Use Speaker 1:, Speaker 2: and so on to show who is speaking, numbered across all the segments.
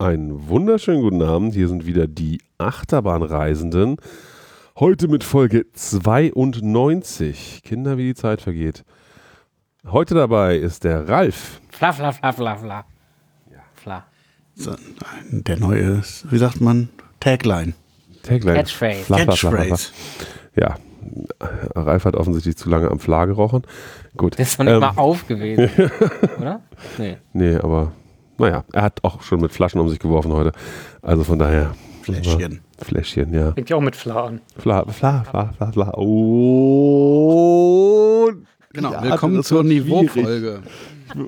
Speaker 1: Einen wunderschönen guten Abend. Hier sind wieder die Achterbahnreisenden. Heute mit Folge 92. Kinder, wie die Zeit vergeht. Heute dabei ist der Ralf.
Speaker 2: Fla, fla, fla, fla, fla. Ja. Fla.
Speaker 3: So, der neue, wie sagt man, Tagline.
Speaker 1: Tagline.
Speaker 2: Catchphrase.
Speaker 1: Fla, fla, fla, fla, fla.
Speaker 3: Catchphrase.
Speaker 1: Ja. Ralf hat offensichtlich zu lange am Fla gerochen. Gut.
Speaker 2: Das ist doch nicht
Speaker 1: Ähm,
Speaker 2: mal auf gewesen. Oder? Nee.
Speaker 1: Nee, aber naja, er hat auch schon mit Flaschen um sich geworfen heute. Also von daher.
Speaker 3: Fläschchen.
Speaker 1: Fläschchen, ja.
Speaker 4: Fängt ja auch mit Fla an.
Speaker 1: Fla, fla, fla, fla, fla. Oh.
Speaker 3: Genau,
Speaker 1: Ja,
Speaker 3: willkommen zur. Niveaufolge.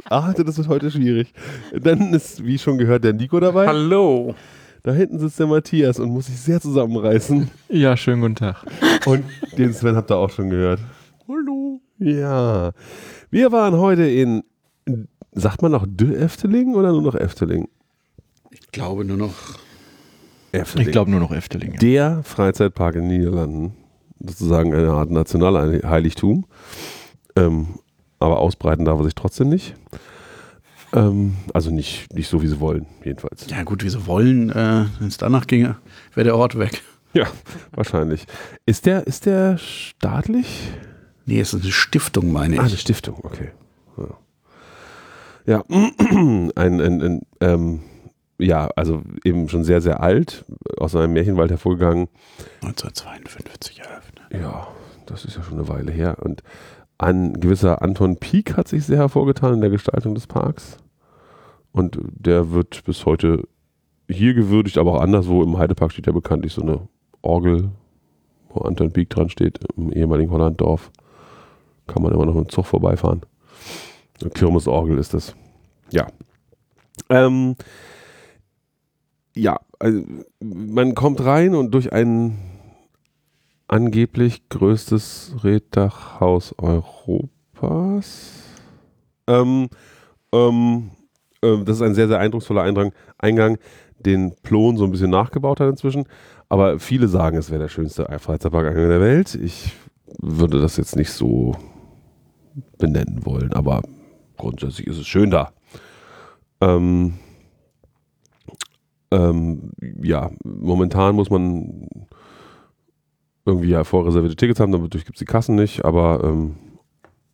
Speaker 1: Ah, das wird heute schwierig. Dann ist, wie schon gehört, der Nico dabei.
Speaker 4: Hallo.
Speaker 1: Da hinten sitzt der Matthias und muss sich sehr zusammenreißen.
Speaker 5: Ja, schönen guten Tag.
Speaker 1: Und den Sven habt ihr auch schon gehört. Hallo. Ja. Wir waren heute in, sagt man noch De Efteling oder nur noch Efteling?
Speaker 3: Ich glaube nur noch,
Speaker 1: Efteling.
Speaker 5: Ich glaube nur noch Efteling.
Speaker 1: der Freizeitpark in den Niederlanden. Sozusagen eine Art Nationalheiligtum. Ähm, aber ausbreiten darf er sich trotzdem nicht. Ähm, also nicht, nicht so, wie sie wollen, jedenfalls.
Speaker 3: ja gut, wie sie wollen, äh, wenn es danach ginge, wäre der Ort weg.
Speaker 1: Ja, wahrscheinlich. Ist der, ist der staatlich?
Speaker 3: Nee, es ist eine Stiftung, meine
Speaker 1: Ah, eine
Speaker 3: ich.
Speaker 1: Stiftung, okay. Ja, ja. ein, ein, ein ähm, ja, also eben schon sehr, sehr alt, aus einem Märchenwald hervorgegangen.
Speaker 3: 1952 eröffnet.
Speaker 1: Ja, das ist ja schon eine Weile her. Und ein gewisser Anton Pieck hat sich sehr hervorgetan in der Gestaltung des Parks. Und der wird bis heute hier gewürdigt, aber auch anderswo. Im Heidepark steht ja bekanntlich so eine Orgel, wo Anton Pieck dran steht, im ehemaligen Hollanddorf. Kann man immer noch mit dem Zug vorbeifahren. Kirmesorgel ist das. Ja. Ähm, ja, also man kommt rein und durch ein angeblich größtes Reddachhaus Europas. Ähm, ähm, ähm, das ist ein sehr, sehr eindrucksvoller Eindrang, Eingang, den Plon so ein bisschen nachgebaut hat inzwischen. Aber viele sagen, es wäre der schönste Freizeitparkeingang der Welt. Ich würde das jetzt nicht so benennen wollen, aber grundsätzlich ist es schön da. Ähm, ähm, ja, momentan muss man irgendwie ja vorreservierte Tickets haben, dadurch gibt es die Kassen nicht, aber ähm,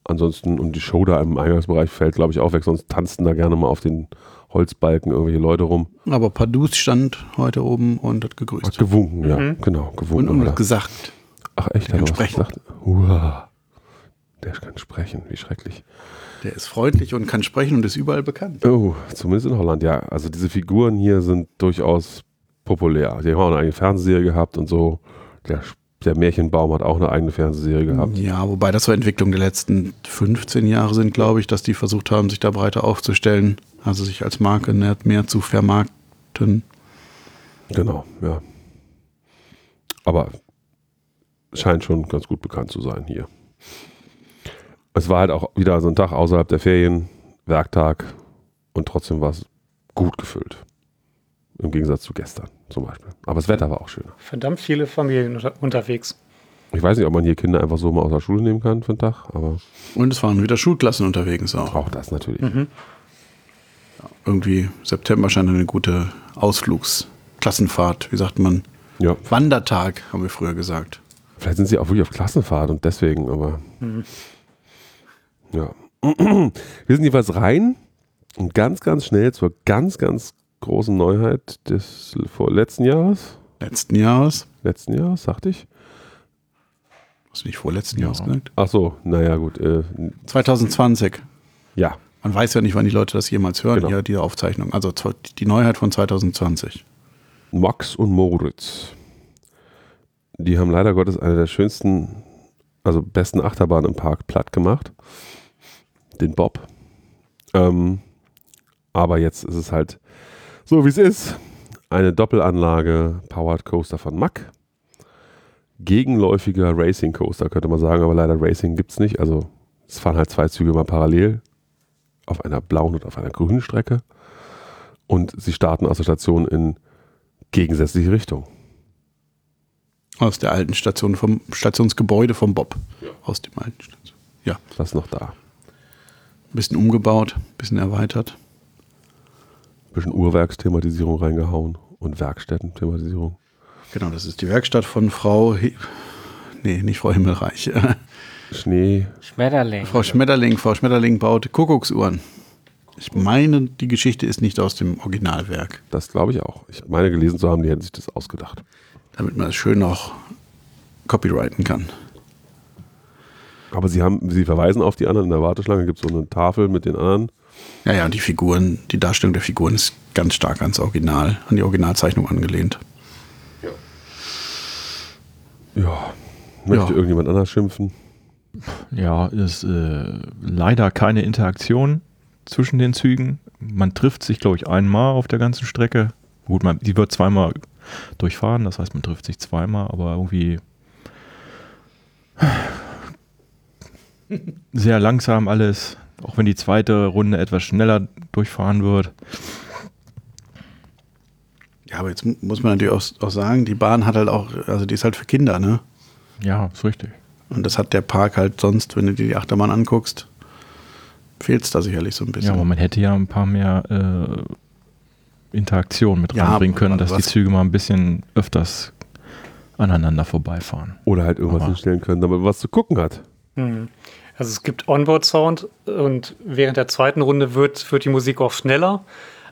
Speaker 1: ansonsten, und die Show da im Eingangsbereich fällt, glaube ich, auch weg, sonst tanzten da gerne mal auf den Holzbalken irgendwelche Leute rum.
Speaker 3: Aber Padus stand heute oben und hat
Speaker 1: Hat
Speaker 3: gegrüßt.
Speaker 1: gewunken, ja,
Speaker 4: Mhm.
Speaker 1: genau,
Speaker 3: Und,
Speaker 1: gewunken.
Speaker 3: und
Speaker 1: hat er.
Speaker 3: hat gesagt.
Speaker 1: Ach echt, hat er was gesagt? Uah, der kann sprechen, wie schrecklich.
Speaker 3: Der ist freundlich und kann sprechen und ist überall bekannt.
Speaker 1: Oh, zumindest in Holland, ja. Also diese Figuren hier sind durchaus populär. Die haben auch eine eigene Fernsehserie gehabt und so. Der, der Märchenbaum hat auch eine eigene Fernsehserie gehabt.
Speaker 3: Ja, wobei das so Entwicklung der letzten 15 Jahre sind, glaube ich, dass die versucht haben, sich da breiter aufzustellen, also sich als Marke mehr, mehr zu vermarkten.
Speaker 1: Genau, ja. Aber scheint schon ganz gut bekannt zu sein hier. Es war halt auch wieder so ein Tag außerhalb der Ferien, Werktag und trotzdem war es gut gefüllt. Im Gegensatz zu gestern zum Beispiel. Aber das Wetter war auch schöner.
Speaker 4: Verdammt viele Familien unter unterwegs.
Speaker 1: Ich weiß nicht, ob man hier Kinder einfach so mal aus der Schule nehmen kann für einen Tag, aber
Speaker 3: Und es waren wieder Schulklassen unterwegs auch.
Speaker 1: auch das natürlich.
Speaker 4: Mhm.
Speaker 3: Irgendwie September scheint eine gute Ausflugsklassenfahrt, wie sagt man?
Speaker 1: Ja,
Speaker 3: Wandertag, haben wir früher gesagt.
Speaker 1: vielleicht sind sie auch wirklich auf Klassenfahrt und deswegen, aber ja. Wir sind jedenfalls rein und ganz, ganz schnell zur ganz, ganz großen Neuheit des vor letzten Jahres.
Speaker 3: Letzten Jahres.
Speaker 1: Letzten Jahres, sagte ich.
Speaker 3: Hast du nicht vorletzten
Speaker 5: Ja.
Speaker 3: Jahres gesagt?
Speaker 1: Ach so, naja, gut. Äh,
Speaker 3: 2020.
Speaker 1: ja,
Speaker 3: Man weiß ja nicht, wann die Leute das jemals hören,
Speaker 1: Genau.
Speaker 3: hier, diese Aufzeichnung. Also die Neuheit von 2020.
Speaker 1: Max und Moritz. Die haben leider Gottes eine der schönsten, also besten Achterbahnen im Park platt gemacht. Den Bob. Ähm, aber jetzt ist es halt so, wie es ist. Eine Doppelanlage Powered Coaster von Mack. Gegenläufiger Racing Coaster, könnte man sagen, aber leider Racing gibt es nicht. Also es fahren halt zwei Züge mal parallel auf einer blauen und auf einer grünen Strecke. Und sie starten aus der Station in gegensätzliche Richtung.
Speaker 3: Aus der alten Station vom Stationsgebäude vom Bob. Aus dem alten Station. Ja,
Speaker 1: Was ist noch da?
Speaker 3: Ein bisschen umgebaut, ein bisschen erweitert.
Speaker 1: bisschen Uhrwerksthematisierung reingehauen und Werkstätten-Thematisierung.
Speaker 3: Genau, das ist die Werkstatt von Frau. He nee, nicht Frau Himmelreich.
Speaker 1: Schnee.
Speaker 2: Schmetterling.
Speaker 3: Frau Schmetterling. Frau Schmetterling baut Kuckucksuhren. Ich meine, die Geschichte ist nicht aus dem Originalwerk,
Speaker 1: Das glaube ich auch. Ich meine gelesen zu haben, die hätten sich das ausgedacht.
Speaker 3: damit man es schön noch copyrighten kann.
Speaker 1: Aber sie haben, sie verweisen auf die anderen. In der Warteschlange gibt es so eine Tafel mit den anderen.
Speaker 3: Ja, ja, und die Figuren, die Darstellung der Figuren ist ganz stark ans Original, an die Originalzeichnung angelehnt.
Speaker 1: Ja. Möchte
Speaker 3: Ja.
Speaker 1: irgendjemand anders schimpfen?
Speaker 5: Ja, ist äh, leider keine Interaktion zwischen den Zügen. Man trifft sich, glaube ich, einmal auf der ganzen Strecke. Gut, man, die wird zweimal durchfahren, das heißt, man trifft sich zweimal, aber irgendwie sehr langsam alles. Auch wenn die zweite Runde etwas schneller durchfahren wird.
Speaker 3: Ja, aber jetzt mu- muss man natürlich auch, auch sagen, die Bahn hat halt auch, also die ist halt für Kinder, ne?
Speaker 5: Ja, ist richtig.
Speaker 3: Und das hat der Park halt sonst, wenn du dir die Achterbahn anguckst, fehlt es da sicherlich so ein
Speaker 5: Ja,
Speaker 3: bisschen.
Speaker 5: aber man hätte ja ein paar mehr äh, Interaktionen mit
Speaker 3: Ja,
Speaker 5: reinbringen können, dass die
Speaker 3: was-
Speaker 5: Züge mal ein bisschen öfters aneinander vorbeifahren.
Speaker 1: Oder halt irgendwas
Speaker 5: Aber-
Speaker 1: hinstellen können, damit man was zu gucken hat.
Speaker 4: Hm. Also es gibt Onboard-Sound und während der zweiten Runde wird, wird die Musik auch schneller,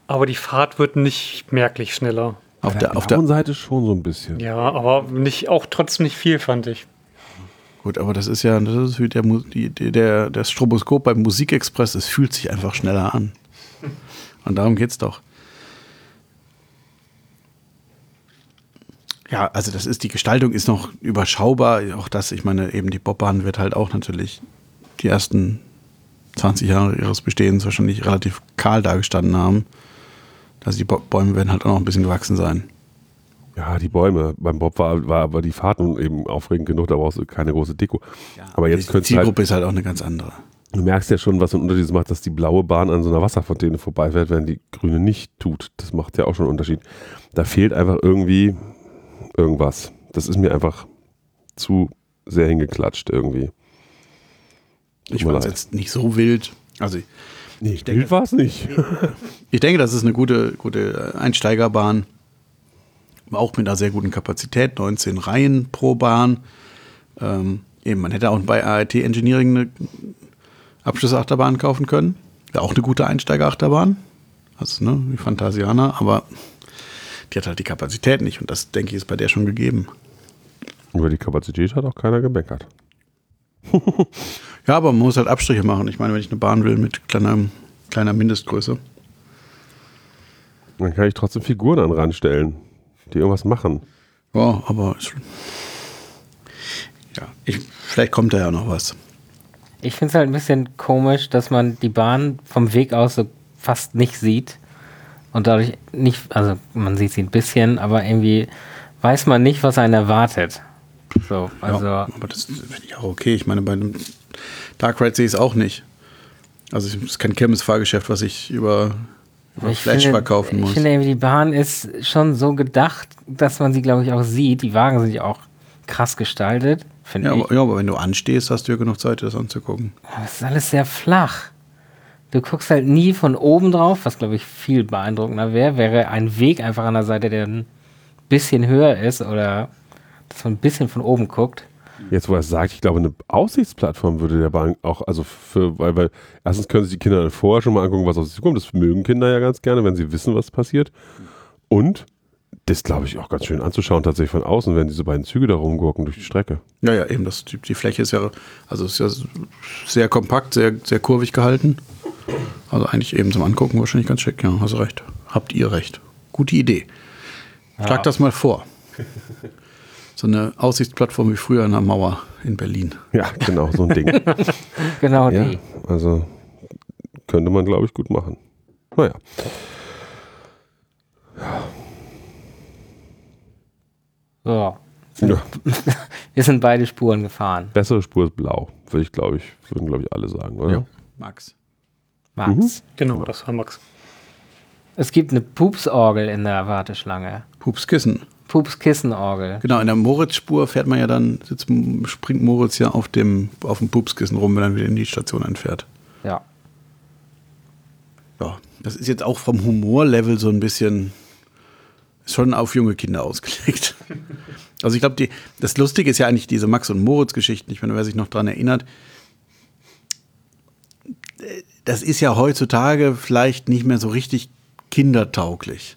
Speaker 4: aber die Fahrt wird nicht merklich schneller.
Speaker 3: auf der, auf der,
Speaker 1: Seite schon so ein bisschen.
Speaker 4: Ja, aber nicht, auch trotzdem nicht viel, fand ich.
Speaker 3: gut, aber das ist ja, das ist wie der, der, der Stroboskop beim Musikexpress, es fühlt sich einfach schneller an. Und darum geht's doch. Ja, also das ist, die Gestaltung ist noch überschaubar. Auch das, ich meine, eben die Bobbahn wird halt auch natürlich die ersten 20 Jahre ihres Bestehens wahrscheinlich relativ kahl dargestanden haben. Also die Bäume werden halt auch noch ein bisschen gewachsen sein.
Speaker 1: Ja, die Bäume. Beim Bob war, war aber die Fahrt nun eben aufregend genug, da brauchst du keine große Deko. aber jetzt
Speaker 3: die
Speaker 1: könntest du halt,
Speaker 3: Zielgruppe ist halt auch eine ganz andere.
Speaker 1: du merkst ja schon, was einen Unterschied macht, dass die blaue Bahn an so einer Wasserfontäne vorbeifährt, während die grüne nicht tut. Das macht ja auch schon einen Unterschied. Da fehlt einfach irgendwie irgendwas. Das ist mir einfach zu sehr hingeklatscht irgendwie.
Speaker 3: Ich
Speaker 1: leid.
Speaker 3: jetzt nicht so wild. Also ich,
Speaker 1: Nee, ich denke, war es nicht.
Speaker 3: ich denke, das ist eine gute, gute Einsteigerbahn. Auch mit einer sehr guten Kapazität, 19 Reihen pro Bahn. Ähm, eben, man hätte auch bei ART Engineering eine Abschlussachterbahn kaufen können. Wäre auch eine gute Einsteigerachterbahn. Also, ne, wie Phantasiana, aber die hat halt die Kapazität nicht und das, denke ich, ist bei der schon gegeben.
Speaker 1: Über die Kapazität hat auch keiner gemeckert.
Speaker 3: Ja, aber man muss halt Abstriche machen. Ich meine, wenn ich eine Bahn will mit kleiner, kleiner Mindestgröße.
Speaker 1: Dann kann ich trotzdem Figuren an den Rand stellen, die irgendwas machen.
Speaker 3: Ja, aber es- ja, ich, vielleicht kommt da ja noch was.
Speaker 2: Ich finde es halt ein bisschen komisch, dass man die Bahn vom Weg aus so fast nicht sieht. Und dadurch nicht, also man sieht sie ein bisschen, aber irgendwie weiß man nicht, was einen erwartet. So, also.
Speaker 3: ja, aber das finde ich auch okay. Ich meine, bei einem Dark Ride sehe ich es auch nicht. Also es ist kein Kirmes-Fahrgeschäft, was ich über, über
Speaker 2: Ich
Speaker 3: Flash
Speaker 2: finde,
Speaker 3: verkaufen muss.
Speaker 2: Ich finde die Bahn ist schon so gedacht, dass man sie, glaube ich, auch sieht. Die Wagen sind ja auch krass gestaltet, finde
Speaker 3: ja,
Speaker 2: ich.
Speaker 3: aber, ja, aber wenn du anstehst, hast du ja genug Zeit, das anzugucken.
Speaker 2: Aber es ist alles sehr flach. Du guckst halt nie von oben drauf, was, glaube ich, viel beeindruckender wäre. Wäre ein Weg einfach an der Seite, der ein bisschen höher ist oder dass man ein bisschen von oben guckt.
Speaker 1: Jetzt, wo er es sagt, ich glaube, eine Aussichtsplattform würde der Bahn auch, also für, weil, weil erstens können sich die Kinder dann vorher schon mal angucken, was auf sie zukommt. Das mögen Kinder ja ganz gerne, wenn sie wissen, was passiert. Und das glaube ich auch ganz schön anzuschauen, tatsächlich von außen, wenn diese beiden Züge da rumgurken durch die Strecke.
Speaker 3: Ja, ja, eben. Das, die, die Fläche ist ja, also ist ja sehr kompakt, sehr, sehr kurvig gehalten. Also eigentlich eben zum Angucken wahrscheinlich ganz schick. Ja, hast du recht. Habt ihr recht. Gute Idee. Schlag das mal vor. So eine Aussichtsplattform wie früher an der Mauer in Berlin.
Speaker 1: Ja, genau, so ein Ding.
Speaker 2: Genau
Speaker 1: ja,
Speaker 2: die.
Speaker 1: also könnte man, glaube ich, gut machen. Naja.
Speaker 2: So.
Speaker 1: Ja,
Speaker 2: Wir sind beide Spuren gefahren.
Speaker 1: bessere Spur ist blau, würde ich, glaube ich, würden, glaube ich, alle sagen, oder?
Speaker 5: Ja.
Speaker 3: Max.
Speaker 2: Max.
Speaker 4: Genau, das war Max.
Speaker 2: Es gibt eine Pupsorgel in der Warteschlange.
Speaker 3: Pupskissen.
Speaker 2: Pupskissenorgel.
Speaker 3: Genau, in der Moritz-Spur fährt man ja dann, sitzt, springt Moritz ja auf dem, auf dem Pupskissen rum, wenn er wieder in die Station einfährt.
Speaker 2: Ja.
Speaker 3: ja, das ist jetzt auch vom Humorlevel so ein bisschen schon auf junge Kinder ausgelegt. Also ich glaube, das Lustige ist ja eigentlich diese Max und Moritz-Geschichten. Ich meine, wer sich noch daran erinnert, das ist ja heutzutage vielleicht nicht mehr so richtig kindertauglich.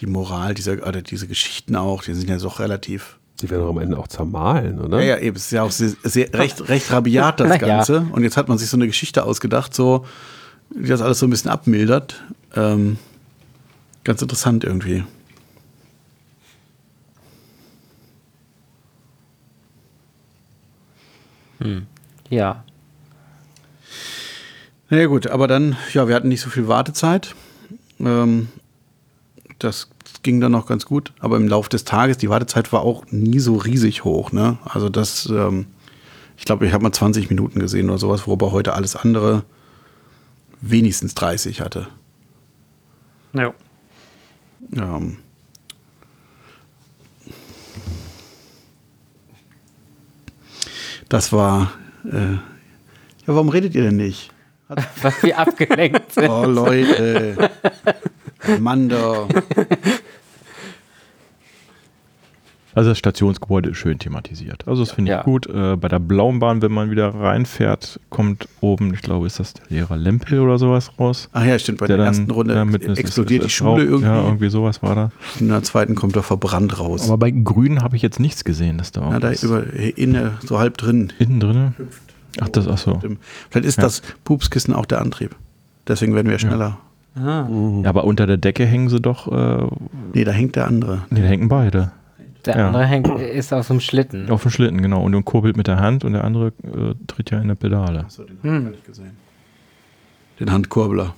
Speaker 3: Die Moral dieser, oder diese Geschichten auch, die sind ja doch relativ.
Speaker 1: Die werden auch am Ende auch zermahlen, oder?
Speaker 3: Ja, ja, eben. Es ist ja auch sehr, sehr, recht, recht rabiat, das
Speaker 2: Na ja.
Speaker 3: Ganze. Und jetzt hat man sich so eine Geschichte ausgedacht, so, die das alles so ein bisschen abmildert. Ähm, ganz interessant irgendwie.
Speaker 2: Ja.
Speaker 3: Na ja, gut, aber dann, ja, wir hatten nicht so viel Wartezeit. Ähm, das ging dann noch ganz gut. Aber im Laufe des Tages, die Wartezeit war auch nie so riesig hoch. Ne? Also das, ähm, ich glaube, ich habe mal 20 Minuten gesehen oder sowas, wobei heute alles andere wenigstens 30 hatte.
Speaker 4: Ja.
Speaker 3: Ähm, das war, äh, ja, warum redet ihr denn nicht?
Speaker 2: Weil wir abgelenkt sind.
Speaker 3: Oh, Leute. Mann, da.
Speaker 5: Also das Stationsgebäude ist schön thematisiert. Also das finde ich
Speaker 2: Ja.
Speaker 5: gut. Äh, bei der blauen Bahn, wenn man wieder reinfährt, kommt oben, ich glaube, ist das der Lehrer Lempel oder sowas raus.
Speaker 3: Ach ja, stimmt, bei der, ersten Runde
Speaker 5: ja, mitten ist-
Speaker 3: explodiert
Speaker 5: ist-
Speaker 3: die
Speaker 5: ist
Speaker 3: Schule
Speaker 5: Rauch.
Speaker 3: irgendwie.
Speaker 5: Ja, irgendwie sowas war da.
Speaker 3: In der zweiten kommt er verbrannt raus.
Speaker 5: Aber bei Grün habe ich jetzt nichts gesehen, dass da
Speaker 3: ja, da über, inne, so halb drin.
Speaker 5: innen drin. Ach, das, ach so.
Speaker 3: Vielleicht ist
Speaker 5: Ja.
Speaker 3: das Pupskissen auch der Antrieb. Deswegen werden wir schneller.
Speaker 2: Ah,
Speaker 5: Ja, aber unter der Decke hängen sie doch, äh,
Speaker 3: Nee, da hängt der andere.
Speaker 5: nee, da hängen beide.
Speaker 2: der
Speaker 5: Ja.
Speaker 2: andere hängt, ist auf einem Schlitten.
Speaker 5: Auf dem Schlitten, genau. Und du kurbelt mit der Hand und der andere äh, tritt ja in der Pedale.
Speaker 3: Achso, den
Speaker 4: Hm.
Speaker 3: gar nicht gesehen. Den Handkurbler.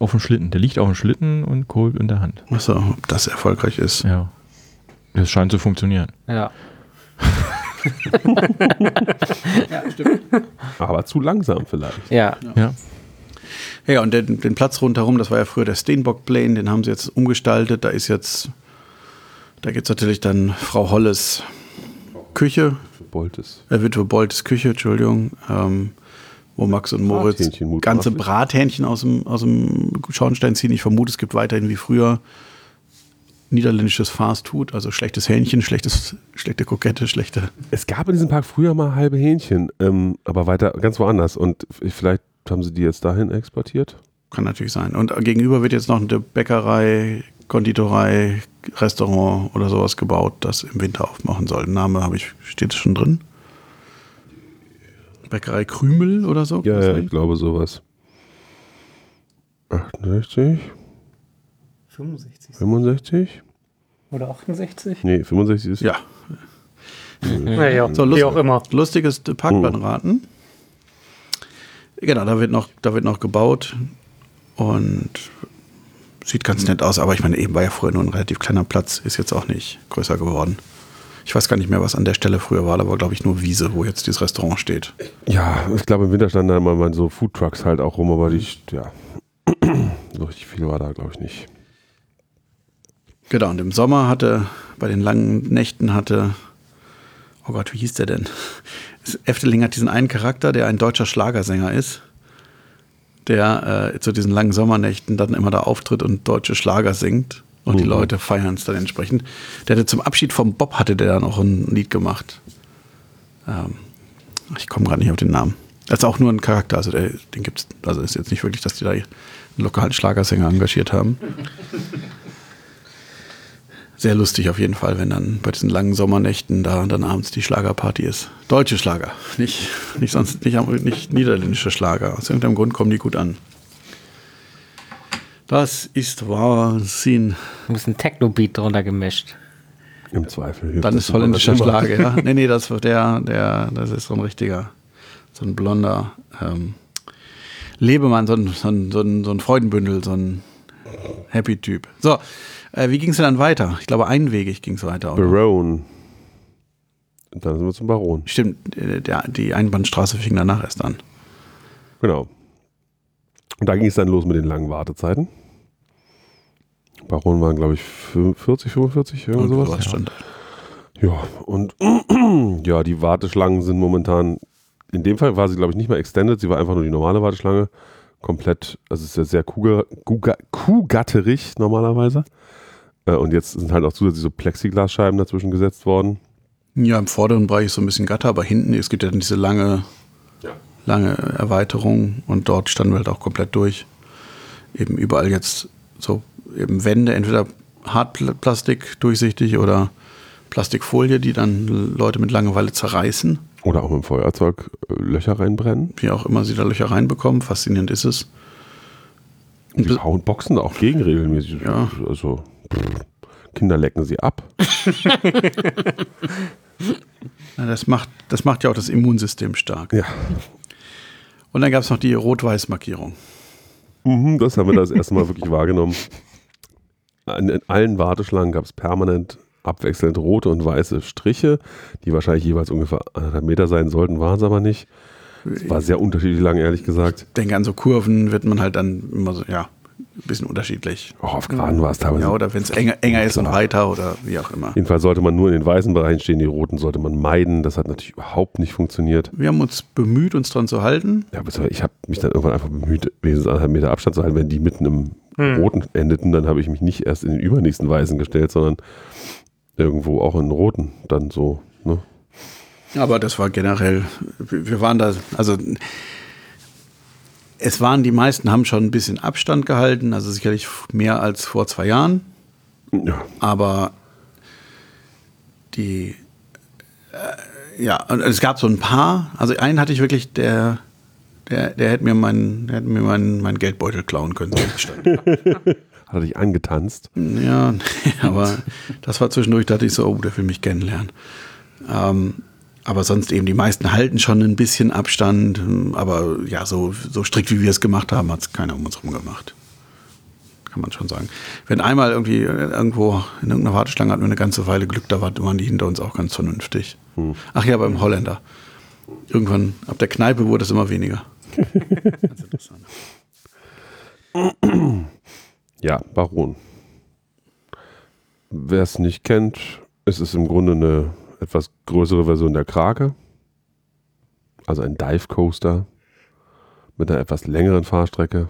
Speaker 5: Auf dem Schlitten. Der liegt auf dem Schlitten und kurbelt in der Hand.
Speaker 3: Achso, ob das erfolgreich ist.
Speaker 5: Ja. Das scheint zu funktionieren.
Speaker 2: Ja.
Speaker 1: Aber zu langsam vielleicht.
Speaker 2: Ja.
Speaker 5: Ja.
Speaker 3: Ja, und den, den Platz rundherum, das war ja früher der Steenbock Plane, den haben sie jetzt umgestaltet. Da ist jetzt, da gibt es natürlich dann Frau Holles Küche,
Speaker 1: Boltes.
Speaker 3: äh, Witwe Boltes Küche, Entschuldigung, ähm, wo Max und Moritz ganze Brathähnchen aus dem, aus dem Schornstein ziehen. Ich vermute, es gibt weiterhin wie früher niederländisches Fast Food, also schlechtes Hähnchen, schlechtes, schlechte Kokette, schlechte.
Speaker 1: Es gab in diesem Park früher mal halbe Hähnchen, ähm, aber weiter ganz woanders. Und vielleicht haben sie die jetzt dahin exportiert?
Speaker 3: Kann natürlich sein. Und gegenüber wird jetzt noch eine Bäckerei, Konditorei, Restaurant oder sowas gebaut, das im Winter aufmachen soll. Name habe ich, steht es schon drin? Bäckerei Krümel oder so?
Speaker 1: Ja, ja, ich glaube sowas. 68,
Speaker 4: 65
Speaker 1: 65?
Speaker 4: oder 68?
Speaker 1: Nee, 65 ist.
Speaker 3: Ja,
Speaker 4: Naja,
Speaker 3: So,
Speaker 4: wie
Speaker 3: lustig.
Speaker 4: auch immer.
Speaker 3: lustiges Parkplanraten. Genau, da wird, noch, da wird noch gebaut und sieht ganz nett aus. Aber ich meine, eben war ja früher nur ein relativ kleiner Platz, ist jetzt auch nicht größer geworden. Ich weiß gar nicht mehr, was an der Stelle früher war. Da war, glaube ich, nur Wiese, wo jetzt dieses Restaurant steht.
Speaker 1: Ja, ich glaube, im Winter standen da immer mal so Foodtrucks halt auch rum, aber die, ja, so richtig viel war da, glaube ich, nicht.
Speaker 3: Genau, und im Sommer hatte, bei den langen Nächten hatte, oh Gott, wie hieß der denn? Efteling hat diesen einen Charakter, der ein deutscher Schlagersänger ist, der äh, zu diesen langen Sommernächten dann immer da auftritt und deutsche Schlager singt. Und die
Speaker 1: Mhm.
Speaker 3: Leute feiern es dann entsprechend. Der hatte zum Abschied vom Bob hatte der dann auch ein Lied gemacht. Ähm, ich komme gerade nicht auf den Namen. Das ist auch nur ein Charakter, also der, den gibt's, also ist jetzt nicht wirklich, dass die da einen lokalen Schlagersänger engagiert haben. Sehr lustig auf jeden Fall, wenn dann bei diesen langen Sommernächten da dann abends die Schlagerparty ist. Deutsche Schlager, nicht, nicht sonst nicht, nicht niederländische Schlager. Aus irgendeinem Grund kommen die gut an. Das ist Wahnsinn.
Speaker 2: Ein bisschen Techno-Beat drunter gemischt.
Speaker 1: Im Zweifel.
Speaker 3: Dann ist holländischer. Schlager, ja. Nee, nee, das der, der, das ist so ein richtiger, so ein blonder ähm, Lebemann, so ein, so, ein, so, ein, so ein Freudenbündel, so ein Happy-Typ. So, äh, wie ging es denn dann weiter? Ich glaube, einwegig ging es weiter. Oder?
Speaker 1: Baron. Und dann sind wir zum Baron.
Speaker 3: Stimmt, äh, der, die Einbahnstraße fing danach erst an.
Speaker 1: Genau. Und da ging es dann los mit den langen Wartezeiten. Baron waren, glaube ich, 40, 45, irgendwie
Speaker 3: Und
Speaker 1: sowas.
Speaker 3: sowas stand.
Speaker 1: Ja, und ja, die Warteschlangen sind momentan, in dem Fall war sie, glaube ich, nicht mehr extended, sie war einfach nur die normale Warteschlange. komplett, also es ist ja sehr kuhgatterig normalerweise. Äh, und jetzt sind halt auch zusätzlich so Plexiglasscheiben dazwischen gesetzt worden.
Speaker 3: Ja, im vorderen Bereich ist so ein bisschen Gatter, aber hinten, es gibt ja dann diese lange, lange Erweiterung und dort standen wir halt auch komplett durch. Eben überall jetzt so eben Wände, entweder Hartplastik durchsichtig oder Plastikfolie, die dann Leute mit Langeweile zerreißen.
Speaker 1: Oder auch mit dem Feuerzeug äh, Löcher reinbrennen.
Speaker 3: Wie auch immer sie da Löcher reinbekommen. Faszinierend ist es. Und
Speaker 1: Die hauen Boxen auch gegen regelmäßig.
Speaker 3: Ja.
Speaker 1: Also, Kinder lecken sie ab.
Speaker 3: Das macht, das macht ja auch das Immunsystem stark.
Speaker 1: Ja.
Speaker 3: Und dann gab es noch die Rot-Weiß-Markierung.
Speaker 1: Mhm, das haben wir das erste Mal wirklich wahrgenommen. In allen Warteschlangen gab es permanent abwechselnd rote und weiße Striche, die wahrscheinlich jeweils ungefähr anderthalb Meter sein sollten, waren es aber nicht. Es war sehr unterschiedlich lang, ehrlich gesagt.
Speaker 3: Ich denke, an so Kurven wird man halt dann immer so, ja, ein bisschen unterschiedlich.
Speaker 1: Auch auf Geraden war es teilweise.
Speaker 3: Ja, oder wenn es enger, enger ist und weiter oder wie auch immer.
Speaker 1: Jedenfalls sollte man nur in den weißen Bereichen stehen, die roten sollte man meiden. Das hat natürlich überhaupt nicht funktioniert.
Speaker 3: Wir haben uns bemüht, uns dran zu halten.
Speaker 1: Ja, aber ich habe mich dann irgendwann einfach bemüht, wenigstens anderthalb Meter Abstand zu halten. Wenn die mitten im
Speaker 4: Hm.
Speaker 1: roten endeten, dann habe ich mich nicht erst in den übernächsten weißen gestellt, sondern irgendwo auch in den roten. Dann so, ne?
Speaker 3: Aber das war generell, wir waren da, also es waren die meisten, haben schon ein bisschen Abstand gehalten, also sicherlich mehr als vor zwei Jahren.
Speaker 1: Ja.
Speaker 3: Aber die, äh, ja, und es gab so ein paar, also einen hatte ich wirklich, der, der, der hätte mir meinen, hätte mir meinen, meinen Geldbeutel klauen können.
Speaker 1: Hat er dich angetanzt?
Speaker 3: Ja, aber das war zwischendurch, dachte ich so, oh, der will mich kennenlernen. Ähm, aber sonst eben, die meisten halten schon ein bisschen Abstand, aber ja, so, so strikt wie wir es gemacht haben, hat es keiner um uns herum gemacht. Kann man schon sagen. Wenn einmal irgendwie äh, irgendwo in irgendeiner Warteschlange hatten wir eine ganze Weile Glück, da war- waren die hinter uns auch ganz vernünftig. Ach ja, beim Holländer. Irgendwann ab der Kneipe wurde es immer weniger. ganz interessant.
Speaker 1: Ja, Baron. Wer es nicht kennt, es ist im Grunde eine etwas größere Version der Krake. Also ein Dive Coaster mit einer etwas längeren Fahrstrecke.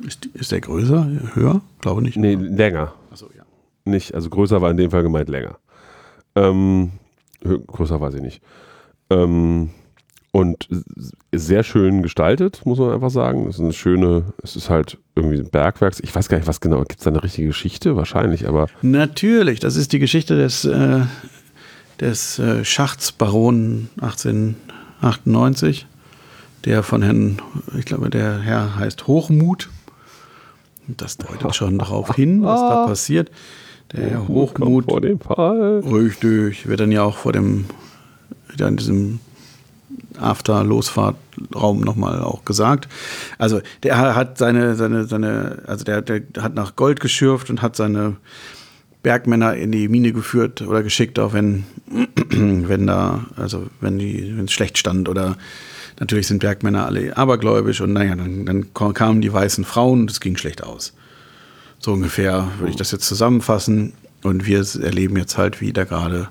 Speaker 3: Ist, ist der größer, höher? Glaube nicht.
Speaker 1: Nee, länger.
Speaker 3: Achso, ja.
Speaker 1: Nicht, also größer war in dem Fall gemeint länger. Ähm, größer weiß ich nicht. Ähm, und sehr schön gestaltet, muss man einfach sagen. Es ist eine schöne, es ist halt irgendwie ein Bergwerks. Ich weiß gar nicht, was genau. Gibt es da eine richtige Geschichte? Wahrscheinlich, aber
Speaker 3: Natürlich, das ist die Geschichte des, äh, des äh, Schachts Baron 1898, der von Herrn, ich glaube, der Herr heißt Hochmut. Das deutet schon darauf hin, was da passiert. Der Herr Hochmut,
Speaker 1: vor dem Fall.
Speaker 3: richtig, wird dann ja auch vor dem, wieder in diesem After-Losfahrtraum nochmal auch gesagt. Also der hat seine, seine, seine, also der, der hat nach Gold geschürft und hat seine Bergmänner in die Mine geführt oder geschickt, auch wenn, wenn da, also wenn die, wenn es schlecht stand oder natürlich sind Bergmänner alle abergläubisch und naja, dann, dann kamen die weißen Frauen und es ging schlecht aus. So ungefähr würde ich das jetzt zusammenfassen. Und wir erleben jetzt halt, wie da gerade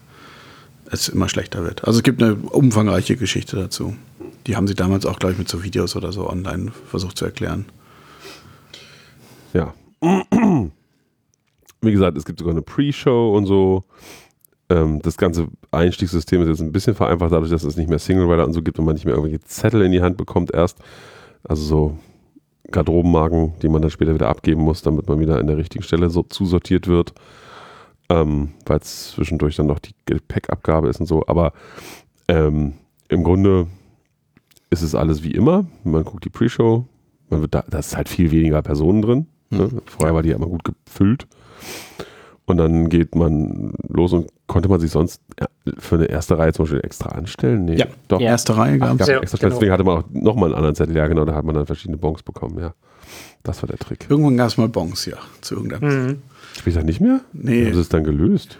Speaker 3: es immer schlechter wird. Also es gibt eine umfangreiche Geschichte dazu. Die haben sie damals auch, glaube ich, mit so Videos oder so online versucht zu erklären.
Speaker 1: Ja. Wie gesagt, es gibt sogar eine Pre-Show und so. Ähm, das ganze Einstiegssystem ist jetzt ein bisschen vereinfacht, dadurch, dass es nicht mehr Single Rider und so gibt und man nicht mehr irgendwelche Zettel in die Hand bekommt erst. Also so Garderobenmarken, die man dann später wieder abgeben muss, damit man wieder an der richtigen Stelle so zusortiert wird. Ähm, Weil es zwischendurch dann noch die Gepäckabgabe ist und so. Aber ähm, im Grunde ist es alles wie immer. Man guckt die Pre-Show, man wird da, da ist halt viel weniger Personen drin. Ne? Vorher war die ja immer gut gefüllt. Und dann geht man los und konnte man sich sonst für eine erste Reihe zum Beispiel extra anstellen? Nee,
Speaker 3: Ja.
Speaker 1: doch.
Speaker 2: Ja.
Speaker 3: Erste Reihe gab es.
Speaker 4: Ja,
Speaker 1: extra
Speaker 4: genau.
Speaker 1: Deswegen hatte man auch nochmal einen anderen Zettel. Ja, genau, da hat man dann verschiedene Bons bekommen. Ja, das war der Trick.
Speaker 3: Irgendwann gab es mal Bons, ja, zu irgendeinem.
Speaker 4: Mhm.
Speaker 1: Später nicht mehr?
Speaker 3: Nee.
Speaker 1: Haben sie es dann gelöst?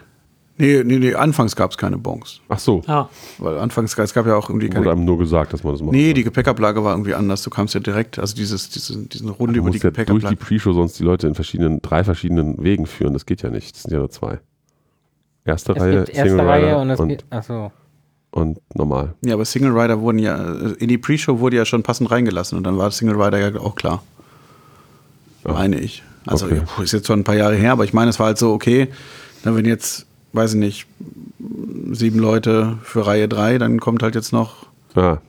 Speaker 3: Nee, nee, nee, anfangs gab es keine Bons.
Speaker 1: Ach so.
Speaker 4: Ah,
Speaker 3: Weil anfangs, es gab ja auch irgendwie
Speaker 1: Wurde
Speaker 3: keine.
Speaker 1: einem nur gesagt, dass man das macht.
Speaker 3: Nee, die Gepäckablage war irgendwie anders. Du kamst ja direkt, also dieses, diese, diesen Runde
Speaker 1: Du
Speaker 3: über die
Speaker 1: musst ja durch die
Speaker 3: Gepäckablage.
Speaker 1: Pre-Show sonst die Leute in verschiedenen, drei verschiedenen Wegen führen. Das geht ja nicht. Das sind ja nur zwei. Erste
Speaker 2: Es
Speaker 1: Reihe,
Speaker 2: gibt erste
Speaker 1: Single
Speaker 2: Reihe
Speaker 1: Rider
Speaker 2: und es
Speaker 1: und
Speaker 2: gibt. Achso.
Speaker 1: und normal.
Speaker 3: Ja, aber Single Rider wurden ja, in die Pre-Show wurde ja schon passend reingelassen und dann war Single Rider ja auch klar. Meine ich. Also
Speaker 1: Okay.
Speaker 3: ist jetzt schon ein paar Jahre her, aber ich meine, es war halt so, okay, na, wenn jetzt, weiß ich nicht, sieben Leute für Reihe drei, dann kommt halt jetzt noch
Speaker 1: Ja,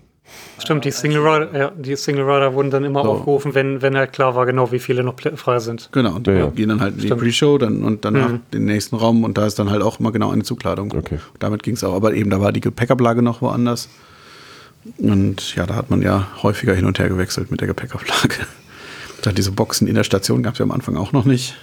Speaker 4: Stimmt, die Single Rider, ja, die Single Rider wurden dann immer
Speaker 3: So.
Speaker 4: aufgerufen, wenn, wenn halt klar war, genau wie viele noch frei sind.
Speaker 3: Genau, und die
Speaker 1: Ja, ja.
Speaker 3: gehen dann halt in die. Pre-Show dann, und danach
Speaker 4: Mhm.
Speaker 3: den nächsten Raum und da ist dann halt auch immer genau eine Zugladung.
Speaker 1: Okay.
Speaker 3: Damit ging es auch, aber eben da war die Gepäckablage noch woanders. Und ja, da hat man ja häufiger hin und her gewechselt mit der Gepäckablage. Da diese Boxen in der Station gab es ja am Anfang auch noch nicht.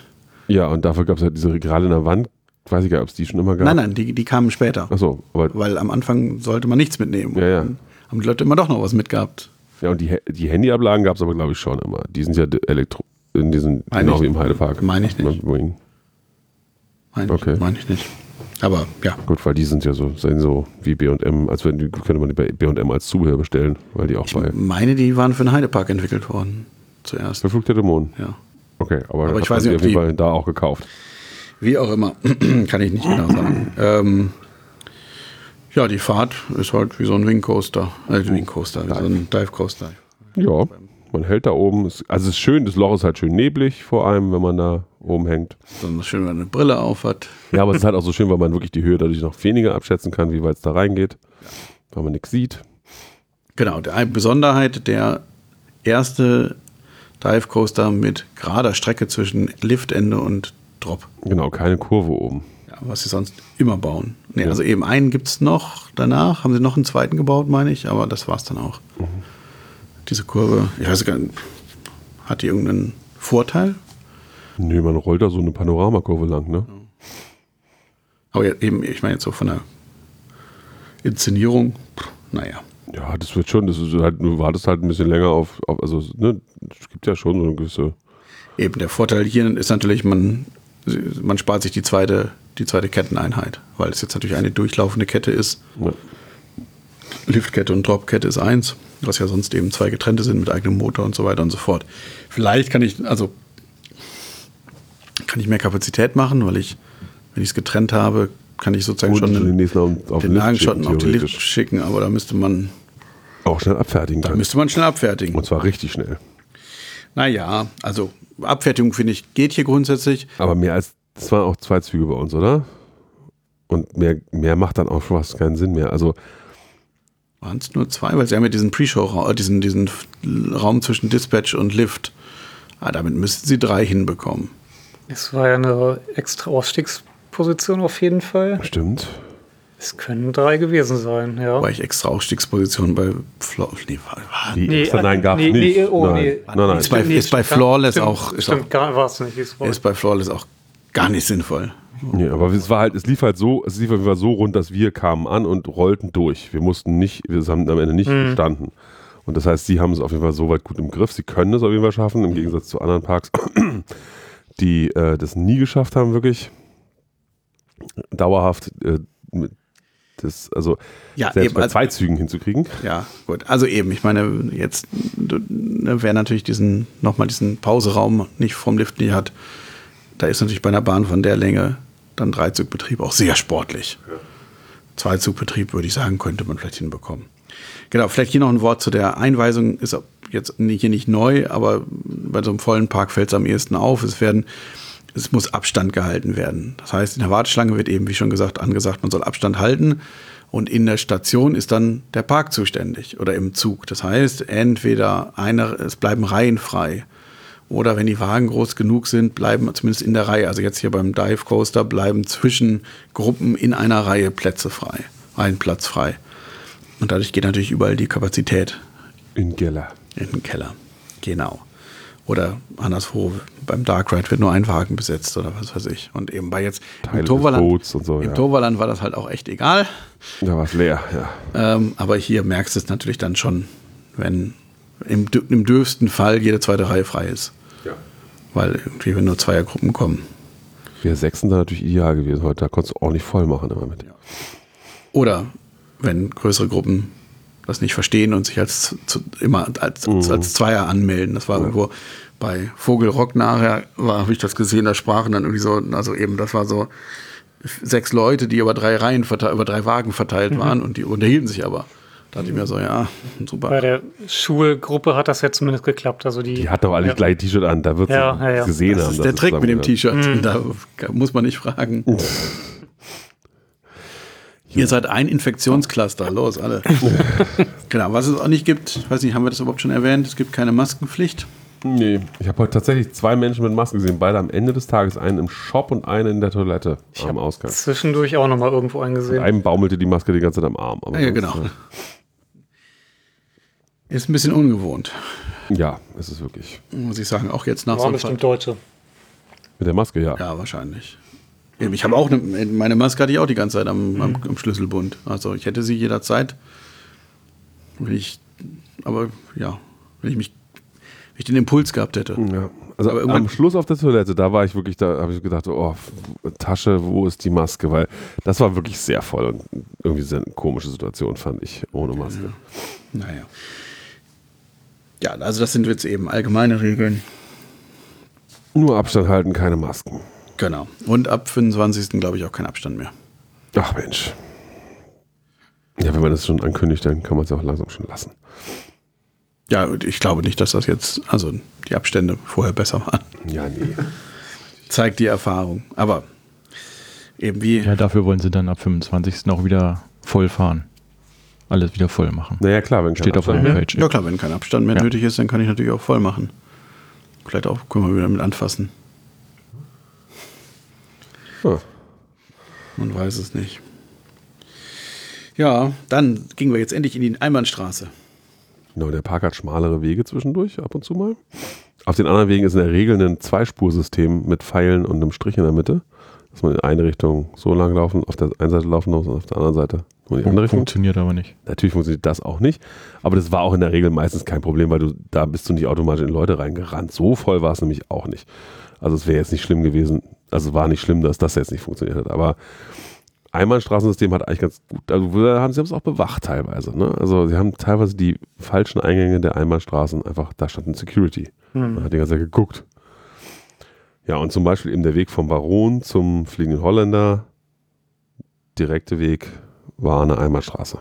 Speaker 1: ja und dafür gab es halt diese Regale in der Wand. Weiß ich gar nicht, ob es die schon immer gab.
Speaker 3: Nein, nein, die, die kamen später.
Speaker 1: Achso, aber
Speaker 3: Weil am Anfang sollte man nichts mitnehmen.
Speaker 1: Ja, ja.
Speaker 3: Haben die Leute immer doch noch was mitgehabt.
Speaker 1: ja, und die, die Handyablagen gab es aber, glaube ich, schon immer. Die sind ja elektro in diesen,
Speaker 3: Meine
Speaker 1: genau
Speaker 3: ich-
Speaker 1: wie im Heidepark.
Speaker 3: meine ich nicht. Meine
Speaker 1: Okay.
Speaker 3: ich, meine ich nicht. Aber ja,
Speaker 1: Gut, weil die sind ja so, sind so wie B&M, als wenn die könnte man die bei B&M als Zubehör bestellen, weil die auch
Speaker 3: ich
Speaker 1: bei
Speaker 3: meine, die waren für den Heidepark entwickelt worden. Zuerst.
Speaker 1: Verflucht der Dämonen.
Speaker 3: Ja.
Speaker 1: Okay, aber,
Speaker 3: Aber ich weiß nicht, ob die-
Speaker 1: da auch gekauft.
Speaker 3: Wie auch immer, kann ich nicht genau sagen. ähm, ja, die Fahrt ist halt wie so ein Wing Coaster. Äh, Wing Coaster, wie so ein Dive Coaster.
Speaker 1: Ja, man hält da oben. Es- Also es ist schön, das Loch ist halt schön neblig, vor allem, wenn man da oben hängt.
Speaker 3: Besonders schön, wenn man eine Brille auf hat.
Speaker 1: Ja, aber es ist halt auch so schön, weil man wirklich die Höhe dadurch noch weniger abschätzen kann, wie weit es da reingeht, weil man nichts sieht.
Speaker 3: Genau, eine Besonderheit, der erste Dive Coaster mit gerader Strecke zwischen Liftende und Drop.
Speaker 1: Genau, keine Kurve oben.
Speaker 3: Ja, was sie sonst immer bauen. Nee, Also eben einen gibt es noch danach, haben sie noch einen zweiten gebaut, meine ich, aber das war es dann auch. Diese Kurve, ich weiß gar nicht, hat die irgendeinen Vorteil?
Speaker 1: Nö, man rollt da so eine Panoramakurve lang, ne?
Speaker 3: Aber ja, eben, ich meine jetzt so von der Inszenierung, pff, naja.
Speaker 1: Ja, das wird schon, das ist halt, du wartest halt ein bisschen länger auf, auf also, ne, es gibt ja schon so eine gewisse,
Speaker 3: Eben, der Vorteil hier ist natürlich, man, man spart sich die zweite, die zweite Ketteneinheit, weil es jetzt natürlich eine durchlaufende Kette ist.
Speaker 1: ja,
Speaker 3: Liftkette und Dropkette ist eins, was ja sonst eben zwei getrennte sind mit eigenem Motor und so weiter und so fort. Vielleicht kann ich, also kann ich mehr Kapazität machen, weil ich, wenn ich es getrennt habe, kann ich sozusagen
Speaker 1: und
Speaker 3: schon
Speaker 1: den
Speaker 3: den,
Speaker 1: nächsten auf,
Speaker 3: den
Speaker 1: schicken,
Speaker 3: auf die Lift schicken, aber da müsste man,
Speaker 1: Auch schnell abfertigen
Speaker 3: da
Speaker 1: können.
Speaker 3: müsste man schnell abfertigen.
Speaker 1: Und zwar richtig schnell.
Speaker 3: Naja, also Abfertigung finde ich geht hier grundsätzlich.
Speaker 1: Aber mehr als, das waren auch zwei Züge bei uns, oder? Und mehr, mehr macht dann auch schon fast keinen Sinn mehr. Also,
Speaker 3: Waren es nur zwei, weil sie haben ja diesen Pre-Show, äh, diesen, diesen Raum zwischen Dispatch und Lift. Ah, damit müssten sie drei hinbekommen.
Speaker 4: Es war ja eine extra Ausstiegsposition auf jeden Fall.
Speaker 1: stimmt.
Speaker 4: Es können drei gewesen sein, ja.
Speaker 3: Weil ich extra Ausstiegsposition bei Flo nee, war, war,
Speaker 4: Nee,
Speaker 1: extra,
Speaker 4: äh,
Speaker 1: nein, gab es
Speaker 4: nee,
Speaker 1: nicht.
Speaker 4: nee, oh,
Speaker 1: nein.
Speaker 4: nee.
Speaker 1: nein, nein.
Speaker 3: Ist bei-
Speaker 4: Nee,
Speaker 3: ist bei
Speaker 4: stimmt,
Speaker 3: Flawless
Speaker 4: stimmt,
Speaker 3: auch- ist
Speaker 4: Stimmt, war es nicht. Es war,
Speaker 3: ist bei Flawless auch gar nicht sinnvoll.
Speaker 1: Nee, aber es war halt, es lief halt so, es lief auf jeden Fall so rund, dass wir kamen an und rollten durch. Wir mussten nicht, wir haben am Ende nicht
Speaker 4: Mhm.
Speaker 1: gestanden. Und das heißt, sie haben es auf jeden Fall so weit gut im Griff. Sie können es auf jeden Fall schaffen, im Gegensatz zu anderen Parks, die äh, das nie geschafft haben, wirklich dauerhaft äh, mit das, also
Speaker 3: Ja,
Speaker 1: selbst
Speaker 3: eben,
Speaker 1: bei
Speaker 3: also-
Speaker 1: zwei Zügen hinzukriegen.
Speaker 3: Ja, gut. Also eben, ich meine, jetzt ne, wer natürlich diesen, nochmal diesen Pauseraum nicht vom Lift nicht hat, da ist natürlich bei einer Bahn von der Länge dann Dreizugbetrieb auch sehr sportlich. Zweizugbetrieb, würde ich sagen, könnte man vielleicht hinbekommen. Genau, vielleicht hier noch ein Wort zu der Einweisung, ist jetzt hier nicht neu, aber bei so einem vollen Park fällt es am ehesten auf. Es werden, es muss Abstand gehalten werden. Das heißt, in der Warteschlange wird eben, wie schon gesagt, angesagt, man soll Abstand halten. Und in der Station ist dann der Park zuständig oder im Zug. Das heißt, entweder einer, es bleiben Reihen frei. Oder wenn die Wagen groß genug sind, bleiben zumindest in der Reihe, also jetzt hier beim Dive Coaster, bleiben zwischen Gruppen in einer Reihe Plätze frei. Ein Platz frei. Und dadurch geht natürlich überall die Kapazität
Speaker 1: In Geller.
Speaker 3: in den Keller. Genau. Oder anderswo, beim Dark Ride wird nur ein Wagen besetzt oder was weiß ich. Und eben bei jetzt
Speaker 1: Teile
Speaker 3: im
Speaker 1: und so,
Speaker 3: im
Speaker 1: ja.
Speaker 3: Toverland war das halt auch echt egal.
Speaker 1: Da war es leer, ja.
Speaker 3: Ähm, aber hier merkst du es natürlich dann schon, wenn im, im dürfsten Fall jede zweite Reihe frei ist.
Speaker 1: ja.
Speaker 3: Weil irgendwie, wenn nur Zweiergruppen kommen.
Speaker 1: Wir Sechsen da natürlich ideal gewesen heute. Da konntest du auch nicht voll machen immer mit.
Speaker 3: Oder wenn größere Gruppen das nicht verstehen und sich als zu, immer als, als, als Zweier anmelden. Das war irgendwo bei Vogelrock nachher, war habe ich das gesehen, da sprachen dann irgendwie so, also eben, das war so sechs Leute, die über drei Reihen verteilt, über drei Wagen verteilt waren und die unterhielten sich aber. Da dachte ich mir so, ja, super.
Speaker 4: Bei der Schulgruppe hat das ja zumindest geklappt. Also die,
Speaker 1: Die hat doch alle
Speaker 4: ja.
Speaker 1: das gleiche T-Shirt an, da wird
Speaker 4: Ja, ja, ja.
Speaker 1: gesehen
Speaker 3: Das
Speaker 1: haben.
Speaker 3: ist der Trick mit dem. T-Shirt. Da muss man nicht fragen. Ihr seid ein Infektionscluster. Los, alle. genau, was es auch nicht gibt, ich weiß nicht, haben wir das überhaupt schon erwähnt? Es gibt keine Maskenpflicht.
Speaker 1: Nee, ich habe heute tatsächlich zwei Menschen mit Masken gesehen, beide am Ende des Tages, einen im Shop und einen in der Toilette am Ausgang.
Speaker 4: zwischendurch auch nochmal irgendwo
Speaker 1: Mit
Speaker 4: eingesehen.
Speaker 1: einem baumelte die Maske die ganze Zeit am Arm. aber
Speaker 3: Ja, genau. Ist ein bisschen ungewohnt,
Speaker 1: Ja, es ist wirklich.
Speaker 3: muss ich sagen. Auch jetzt nach
Speaker 4: Waren
Speaker 3: so
Speaker 4: bestimmt Deutsche.
Speaker 1: Mit der Maske, ja.
Speaker 3: Ja, wahrscheinlich. Ich habe auch eine, meine Maske hatte ich auch die ganze Zeit am, am, am Schlüsselbund. Also ich hätte sie jederzeit. Wenn ich, aber ja, wenn ich mich, ich den Impuls gehabt hätte.
Speaker 1: Ja. Also
Speaker 3: Aber
Speaker 1: am Schluss auf der Toilette, da war ich wirklich, da habe ich gedacht, oh, Tasche, wo ist die Maske? Weil das war wirklich sehr voll und irgendwie sehr eine komische Situation, fand ich, ohne Maske.
Speaker 3: Naja. Ja, also das sind jetzt eben allgemeine Regeln.
Speaker 1: Nur Abstand halten, keine Masken.
Speaker 3: Genau. Und ab 25. glaube ich auch kein Abstand mehr.
Speaker 1: Ach Mensch. Ja, wenn man das schon ankündigt, dann kann man es auch langsam schon lassen.
Speaker 3: Ja, und ich glaube nicht, dass das jetzt, also die Abstände vorher besser waren.
Speaker 1: Ja, nee.
Speaker 3: Zeigt die Erfahrung. Aber eben wie,
Speaker 5: Ja, dafür wollen sie dann ab 25. auch wieder voll fahren. Alles wieder voll machen.
Speaker 1: Naja, klar, wenn kein
Speaker 5: Steht auf der
Speaker 1: Abstand mehr.
Speaker 5: Homepage.
Speaker 3: ja klar, wenn kein Abstand mehr
Speaker 5: Ja.
Speaker 3: nötig ist, dann kann ich natürlich auch voll machen. Vielleicht auch, können wir wieder mit anfassen.
Speaker 1: Ja.
Speaker 3: Man weiß es nicht. Ja, dann gingen wir jetzt endlich in die Einbahnstraße.
Speaker 1: Genau, der Park hat schmalere Wege zwischendurch, ab und zu mal. Auf den anderen Wegen ist in der Regel ein Zweispursystem mit Pfeilen und einem Strich in der Mitte, dass man in eine Richtung so lang laufen, auf der einen Seite laufen muss und auf der anderen Seite nur die andere Richtung.
Speaker 5: Funktioniert aber nicht.
Speaker 1: Natürlich funktioniert das auch nicht, aber das war auch in der Regel meistens kein Problem, weil du da bist du nicht automatisch in Leute reingerannt. So voll war es nämlich auch nicht. Also es wäre jetzt nicht schlimm gewesen, also war nicht schlimm, dass das jetzt nicht funktioniert hat, aber Einbahnstraßensystem hat eigentlich ganz gut, also da haben sie haben es auch bewacht teilweise. Ne? Also sie haben teilweise die falschen Eingänge der Einbahnstraßen einfach, da stand ein Security. Man hat die ganze Zeit geguckt. Ja, und zum Beispiel eben der Weg vom Baron zum Fliegenden Holländer, direkte Weg war eine Einbahnstraße.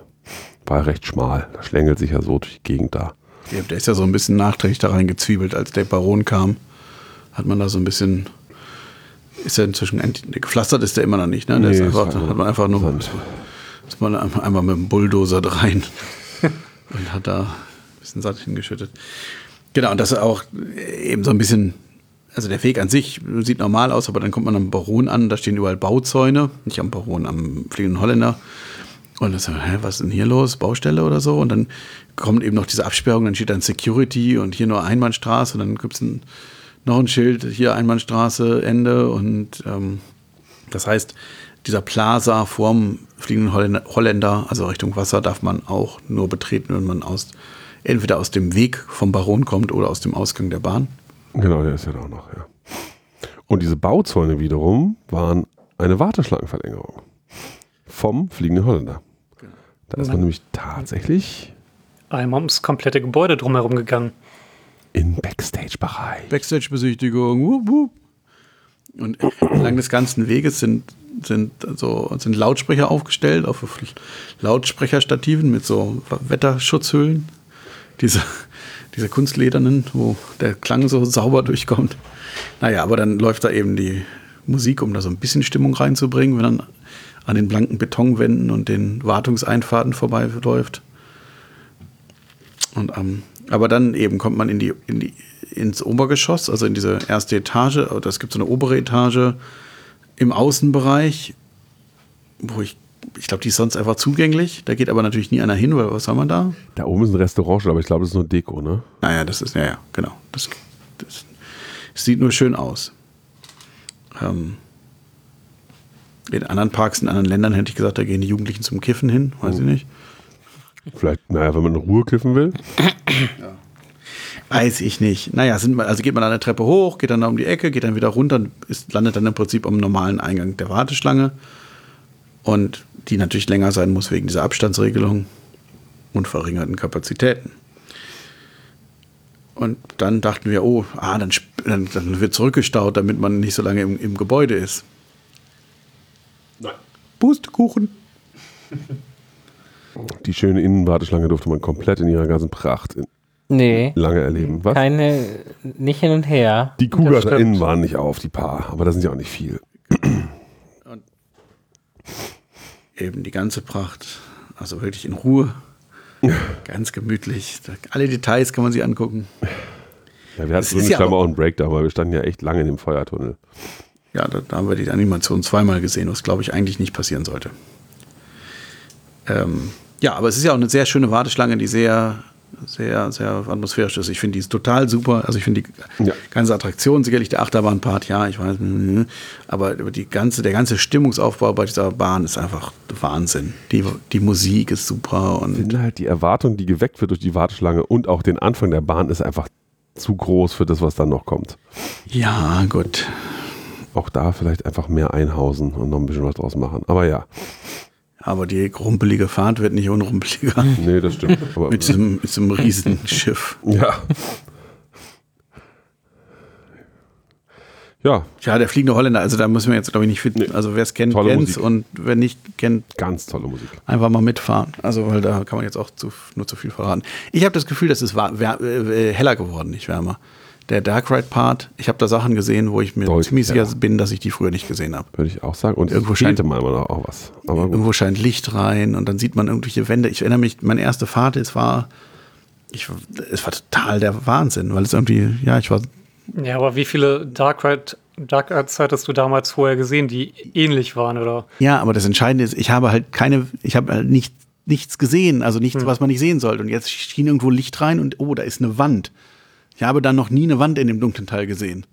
Speaker 1: War recht schmal. Da schlängelt sich ja so durch die Gegend da.
Speaker 3: Ja, Der ist ja so ein bisschen nachträglich da reingezwiebelt, als der Baron kam. Hat man da so ein bisschen. Ist er inzwischen gepflastert ist der immer noch nicht, ne? Der
Speaker 1: Nee,
Speaker 3: ist
Speaker 1: ist
Speaker 3: einfach,
Speaker 1: einfach
Speaker 3: hat man einfach nur
Speaker 1: Sand.
Speaker 3: ist man einmal mit dem Bulldozer rein und hat da ein bisschen Sand hingeschüttet. Genau, und das ist auch eben so ein bisschen, also der Weg an sich sieht normal aus, aber dann kommt man am Baron an, da stehen überall Bauzäune, nicht am Baron, am Fliegenden Holländer. Und dann so, hä, was ist denn hier los? Baustelle oder so? Und dann kommt eben noch diese Absperrung, dann steht dann Security und hier nur Einbahnstraße und dann gibt es ein, noch ein Schild, hier Einbahnstraße, Ende. Und ähm, das heißt, dieser Plaza vorm Fliegenden Holländer, also Richtung Wasser, darf man auch nur betreten, wenn man aus, entweder aus dem Weg vom Baron kommt oder aus dem Ausgang der Bahn.
Speaker 1: Genau, der ist ja da auch noch, ja. Und diese Bauzäune wiederum waren eine Warteschlangenverlängerung vom Fliegenden Holländer. Da ist man nämlich tatsächlich
Speaker 4: Einmal ums komplette Gebäude drumherum gegangen.
Speaker 1: Im Backstage-Bereich.
Speaker 3: Backstage-Besichtigung, wup, wup. Und entlang des ganzen Weges sind, sind, so, sind Lautsprecher aufgestellt auf Lautsprecherstativen mit so Wetterschutzhüllen. Diese, diese kunstledernen, wo der Klang so sauber durchkommt. Naja, aber dann läuft da eben die Musik, um da so ein bisschen Stimmung reinzubringen, wenn dann an den blanken Betonwänden und den Wartungseinfahrten vorbeiläuft. Und, ähm, aber dann eben kommt man in die, in die, ins Obergeschoss, also in diese erste Etage. Oder es gibt so eine obere Etage im Außenbereich, wo ich, ich glaube, die ist sonst einfach zugänglich. Da geht aber natürlich nie einer hin, weil was haben wir da?
Speaker 1: Da oben ist ein Restaurant, aber ich glaube, das ist nur Deko, ne?
Speaker 3: Naja, das ist, ja, ja, genau. Das, das, das sieht nur schön aus. Ähm, in anderen Parks, in anderen Ländern hätte ich gesagt, da gehen die Jugendlichen zum Kiffen hin, weiß ich nicht.
Speaker 1: Vielleicht, naja, wenn man in Ruhe kiffen will.
Speaker 3: Weiß ich nicht. Naja, sind, also geht man an der Treppe hoch, geht dann da um die Ecke, geht dann wieder runter, ist, landet dann im Prinzip am normalen Eingang der Warteschlange. Und die natürlich länger sein muss wegen dieser Abstandsregelung und verringerten Kapazitäten. Und dann dachten wir, oh, ah, dann, dann, dann wird zurückgestaut, damit man nicht so lange im, im Gebäude ist. Pustekuchen.
Speaker 1: Die schöne Innenwarteschlange durfte man komplett in ihrer ganzen Pracht in-
Speaker 2: Nee,
Speaker 1: lange erleben. Was?
Speaker 2: keine, nicht hin und her.
Speaker 1: Die Kugeln da innen waren nicht auf, die paar, aber das sind ja auch nicht viel.
Speaker 3: Eben die ganze Pracht. Also wirklich in Ruhe. Ganz gemütlich. Da- Alle Details kann man sich angucken.
Speaker 1: Ja, wir hatten so eine
Speaker 3: ja auch-
Speaker 1: und Breakdown, weil wir standen ja echt lange in dem Feuertunnel.
Speaker 3: Ja, da, da haben wir die Animation zweimal gesehen, was glaube ich eigentlich nicht passieren sollte. Ähm, ja, aber es ist ja auch eine sehr schöne Warteschlange, die sehr, sehr, sehr atmosphärisch ist. Ich finde die ist total super. Also ich finde die
Speaker 1: Ja.
Speaker 3: ganze Attraktion, sicherlich der Achterbahnpart, ja, ich weiß, aber die ganze, der ganze Stimmungsaufbau bei dieser Bahn ist einfach Wahnsinn. Die, die Musik ist super
Speaker 1: Ich
Speaker 3: und
Speaker 1: finde halt die Erwartung, die geweckt wird durch die Warteschlange und auch den Anfang der Bahn ist einfach zu groß für das, was dann noch kommt.
Speaker 3: ja, gut.
Speaker 1: Auch da vielleicht einfach mehr einhausen und noch ein bisschen was draus machen. Aber ja,
Speaker 3: Aber die rumpelige Fahrt wird nicht unrumpeliger
Speaker 1: nee, das stimmt.
Speaker 3: Mit diesem, mit diesem riesen Schiff.
Speaker 1: ja. Ja,
Speaker 3: Ja, der fliegende Holländer, also da müssen wir jetzt, glaube ich, nicht fit.
Speaker 1: Nee.
Speaker 3: Also wer es kennt,
Speaker 1: Tolle
Speaker 3: kennt's
Speaker 1: Musik.
Speaker 3: und wer nicht kennt,
Speaker 1: ganz tolle Musik.
Speaker 3: einfach mal mitfahren. Also, weil da kann man jetzt auch zu, nur zu viel verraten. Ich habe das Gefühl, das ist wär, äh, heller geworden, nicht wärmer. Der Dark Ride Part, ich habe da Sachen gesehen, wo ich mir
Speaker 1: Deutlich
Speaker 3: ziemlich sicher
Speaker 1: heller.
Speaker 3: bin, dass ich die früher nicht gesehen habe.
Speaker 1: Würde ich auch sagen. Und
Speaker 3: Irgendwo scheint-
Speaker 1: Meinung nach auch was.
Speaker 3: Irgendwo scheint Licht rein und dann sieht man irgendwelche Wände. Ich erinnere mich, meine erste Fahrt, es war, ich, es war total der Wahnsinn, weil es irgendwie, ja, ich war
Speaker 4: Ja, aber wie viele Dark Ride, Dark Rides hattest du damals vorher gesehen, die ähnlich waren, oder?
Speaker 3: Ja, aber das Entscheidende ist, ich habe halt keine, ich habe halt nicht, nichts gesehen, also nichts, was man nicht sehen sollte. Und jetzt schien irgendwo Licht rein und oh, da ist eine Wand. Ich habe dann noch nie eine Wand in dem dunklen Teil gesehen.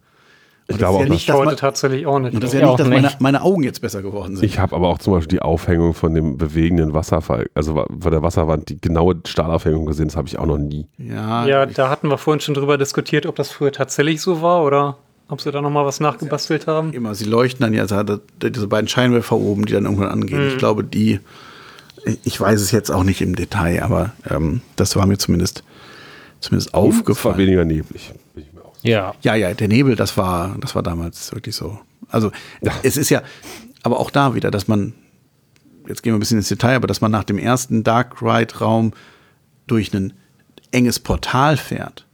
Speaker 1: Ich
Speaker 3: Und
Speaker 1: glaube
Speaker 3: das
Speaker 1: auch,
Speaker 3: ist ja
Speaker 1: dass-
Speaker 3: nicht,
Speaker 4: Ich
Speaker 3: dass
Speaker 4: heute
Speaker 3: man,
Speaker 4: tatsächlich auch nicht.
Speaker 3: und das ist
Speaker 2: Ich
Speaker 3: ja nicht,
Speaker 2: auch
Speaker 3: dass meine, meine Augen jetzt besser geworden sind.
Speaker 1: Ich habe aber auch zum Beispiel die Aufhängung von dem bewegenden Wasserfall, also von der Wasserwand, die genaue Stahlaufhängung gesehen, das habe ich auch noch nie.
Speaker 3: ja,
Speaker 4: ja,
Speaker 3: ich,
Speaker 4: da hatten wir vorhin schon drüber diskutiert, ob das früher tatsächlich so war oder ob sie da nochmal was nachgebastelt haben.
Speaker 3: immer, sie leuchten dann ja, also diese beiden Scheinwerfer oben, die dann irgendwann angehen. Ich glaube, die, ich weiß es jetzt auch nicht im Detail, aber ähm, das war mir zumindest, zumindest
Speaker 1: Es war
Speaker 3: aufgefallen.
Speaker 1: weniger neblig. bin ich mir auch sicher.
Speaker 2: Ja.
Speaker 3: Ja, ja, der Nebel, das war, das war damals wirklich so. Also es ist ja, aber auch da wieder, dass man, jetzt gehen wir ein bisschen ins Detail, aber dass man nach dem ersten Dark Ride-Raum durch ein enges Portal fährt,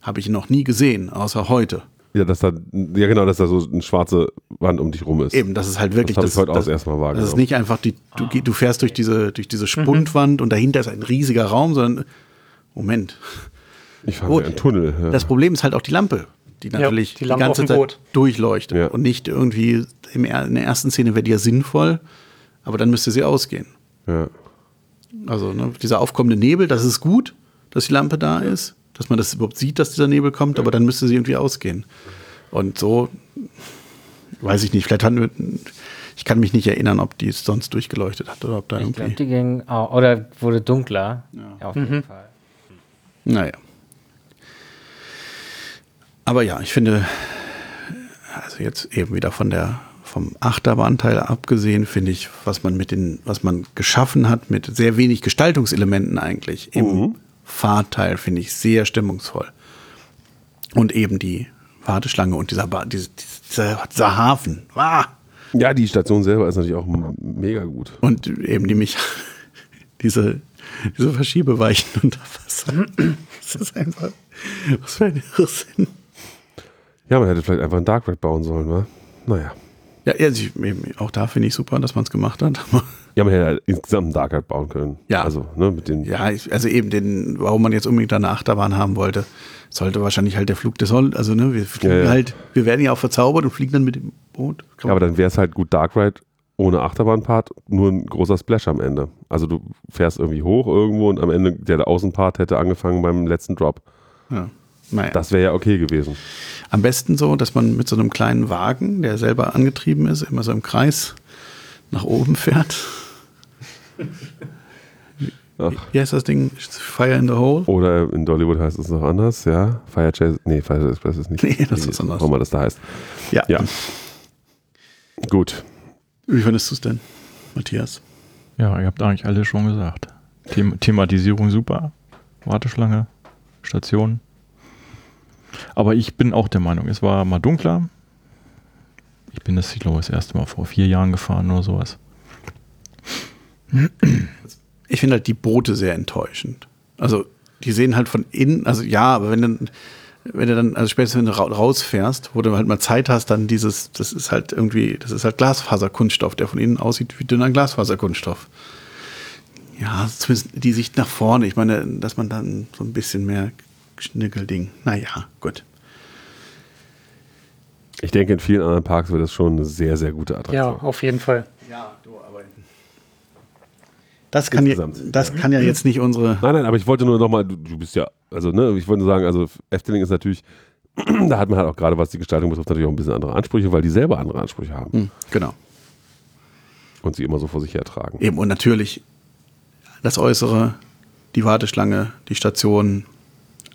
Speaker 3: habe ich noch nie gesehen, außer heute.
Speaker 1: Ja, dass da, ja genau, dass da so eine schwarze Wand um dich rum ist.
Speaker 3: Eben, das ist halt wirklich.
Speaker 1: Das habe ich heute auch
Speaker 3: das,
Speaker 1: das erste Mal wahrgenommen.
Speaker 3: Das ist nicht einfach, die, du, du fährst durch diese, durch diese Spundwand und dahinter ist ein riesiger Raum, sondern, Moment.
Speaker 1: Ich fahre
Speaker 3: Gut.
Speaker 1: wie ein Tunnel. Ja.
Speaker 3: Das Problem ist halt auch die Lampe, die natürlich
Speaker 4: die
Speaker 3: die,
Speaker 4: Lampe
Speaker 3: ganze Zeit
Speaker 4: Boot.
Speaker 3: durchleuchtet.
Speaker 1: Ja.
Speaker 3: Und nicht irgendwie, im, in der ersten Szene wäre die ja sinnvoll, aber dann müsste sie ausgehen.
Speaker 1: ja.
Speaker 3: Also ne, dieser aufkommende Nebel, das ist gut, dass die Lampe da ist, dass man das überhaupt sieht, dass dieser Nebel kommt, aber dann müsste sie irgendwie ausgehen. Und so, weiß ich nicht, vielleicht hatten wir, ich kann mich nicht erinnern, ob die es sonst durchgeleuchtet hat oder ob da
Speaker 2: Ich glaube,
Speaker 3: irgendwie,
Speaker 2: die ging auch, oder wurde dunkler. Ja. Auf jeden Fall.
Speaker 3: Naja. Aber ja, ich finde, also jetzt eben wieder von der, vom Achterbahnteil abgesehen, finde ich, was man mit den, was man geschaffen hat, mit sehr wenig Gestaltungselementen eigentlich im Fahrteil, finde ich sehr stimmungsvoll. Und eben die Warteschlange und dieser, ba diese, dieser, dieser Hafen. Ah!
Speaker 1: ja, die Station selber ist natürlich auch mega gut.
Speaker 3: Und eben die mich, diese, diese Verschiebeweichen unter Wasser. Das ist einfach, was für ein Irrsinn.
Speaker 1: Ja, man hätte vielleicht einfach einen Dark Ride bauen sollen, wa? Naja.
Speaker 3: Ja, also ich, auch da finde ich super, dass man es gemacht hat.
Speaker 1: Ja, man hätte halt insgesamt einen Dark Ride bauen können.
Speaker 3: Ja.
Speaker 1: Also, ne, mit den.
Speaker 3: ja, also eben den, warum man jetzt unbedingt eine Achterbahn haben wollte, sollte wahrscheinlich halt der Flug des Soll, also ne, wir fliegen
Speaker 1: Ja, ja.
Speaker 3: halt, wir werden ja auch verzaubert und fliegen dann mit dem Boot. Kann
Speaker 1: Ja, aber dann wäre es halt gut Dark Ride ohne Achterbahnpart, nur ein großer Splash am Ende. Also du fährst irgendwie hoch irgendwo und am Ende der Außenpart hätte angefangen beim letzten Drop.
Speaker 3: ja. Naja.
Speaker 1: Das wäre ja okay gewesen.
Speaker 3: Am besten so, dass man mit so einem kleinen Wagen, der selber angetrieben ist, immer so im Kreis nach oben fährt.
Speaker 1: Ach.
Speaker 3: Wie heißt das Ding? Fire in the Hole?
Speaker 1: Oder in Dollywood heißt es noch anders, ja. Fire Chase, nee, Fire Chase Express ist nicht.
Speaker 3: Nee, das ist was anderes.
Speaker 1: Warum immer das da heißt.
Speaker 3: Ja.
Speaker 1: Ja. Gut.
Speaker 3: Wie findest du es denn, Matthias?
Speaker 5: Ja, ihr habt eigentlich alles schon gesagt. Them Thematisierung super. Warteschlange, Station. Aber ich bin auch der Meinung, es war mal dunkler. Ich bin das, ich glaube, das erste Mal vor vier Jahren gefahren oder sowas.
Speaker 3: Ich finde halt die Boote sehr enttäuschend. Also, die sehen halt von innen, also ja, aber wenn dann, wenn du dann, also spätestens wenn du ra- rausfährst, wo du halt mal Zeit hast, dann dieses, das ist halt irgendwie, das ist halt Glasfaserkunststoff, der von innen aussieht wie dünner Glasfaserkunststoff. Ja, zumindest die Sicht nach vorne. Ich meine, dass man dann so ein bisschen mehr Schnickelding. Naja, gut.
Speaker 1: Ich denke, in vielen anderen Parks wird das schon eine sehr, sehr gute
Speaker 4: Ja,
Speaker 1: Attraktion.
Speaker 4: auf jeden Fall.
Speaker 3: Ja, du. Das kann, ja, das kann ja jetzt nicht unsere.
Speaker 1: Nein, nein, aber ich wollte nur nochmal, du, du bist ja, also ne, ich wollte nur sagen, also Efteling ist natürlich, da hat man halt auch gerade, was die Gestaltung betrifft, natürlich auch ein bisschen andere Ansprüche, weil die selber andere Ansprüche haben
Speaker 3: Hm, genau.
Speaker 1: und sie immer so vor sich hertragen.
Speaker 3: Eben, und natürlich das Äußere, die Warteschlange, die Station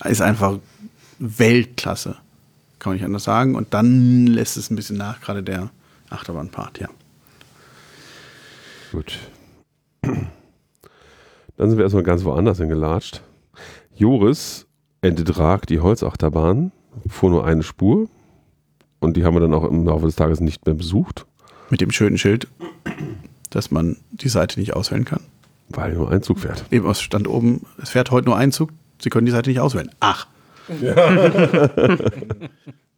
Speaker 3: ist einfach Weltklasse. Kann man nicht anders sagen. Und dann lässt es ein bisschen nach, gerade der Achterbahnpart, ja.
Speaker 1: Gut. Dann sind wir erstmal ganz woanders hingelatscht. Joris entdrag die Holzachterbahn, fuhr nur eine Spur und die haben wir dann auch im Laufe des Tages nicht mehr besucht,
Speaker 3: Mit dem schönen Schild, dass man die Seite nicht auswählen kann.
Speaker 1: weil nur ein Zug fährt.
Speaker 3: Eben, es stand oben, es fährt heute nur ein Zug, Sie können die Seite nicht auswählen. Ach.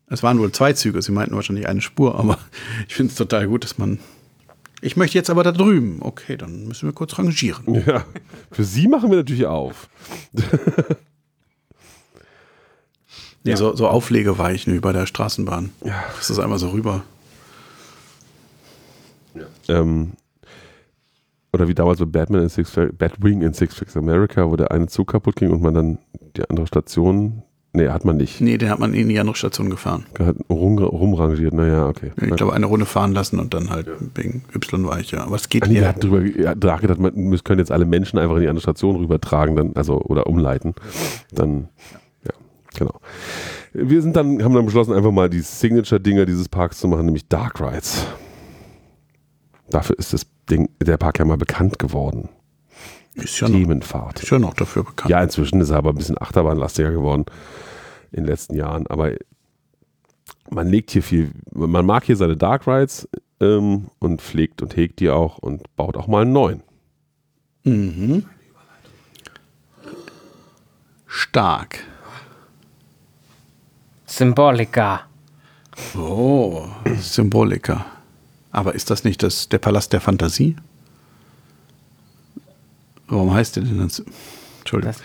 Speaker 3: es waren wohl zwei Züge, Sie meinten wahrscheinlich eine Spur, aber ich finde es total gut, dass man. Ich möchte jetzt aber da drüben. Okay, dann müssen wir kurz rangieren.
Speaker 1: Ja, für sie machen wir natürlich auf.
Speaker 3: Nee, so, so Auflegeweichen wie bei der Straßenbahn.
Speaker 1: Ja.
Speaker 3: Das ist einmal so rüber.
Speaker 1: Ähm, oder wie damals bei Batman in Six Flags, Batwing in Six Flags America, wo der eine Zug kaputt ging und man dann die andere Station, nee, hat man nicht,
Speaker 3: Nee, den hat man in die andere Station gefahren.
Speaker 1: hat rum, rumrangiert, naja, okay.
Speaker 3: Ich glaube, eine Runde fahren lassen und dann halt wegen Y-Weiche. Aber es geht
Speaker 1: Ah, nee, hatten drüber ja, nachgedacht, man, wir können jetzt alle Menschen einfach in die andere Station rübertragen, dann, also oder umleiten. Dann, ja, genau. Wir sind dann, haben dann beschlossen, einfach mal die Signature-Dinger dieses Parks zu machen, nämlich Dark Rides. Dafür ist das Ding, der Park ja mal bekannt geworden.
Speaker 3: Ist ja, noch,
Speaker 1: Themenfahrt.
Speaker 3: ist ja noch dafür bekannt.
Speaker 1: Ja, inzwischen ist er aber ein bisschen achterbahnlastiger geworden in den letzten Jahren. Aber man legt hier viel, man mag hier seine Dark Rides ähm, und pflegt und hegt die auch und baut auch mal einen neuen.
Speaker 3: Mhm. Stark.
Speaker 2: Symbolika.
Speaker 3: Oh, Symboliker. Aber ist das nicht das, der Palast der Fantasie? Warum heißt der denn dann? Sy- Entschuldigung.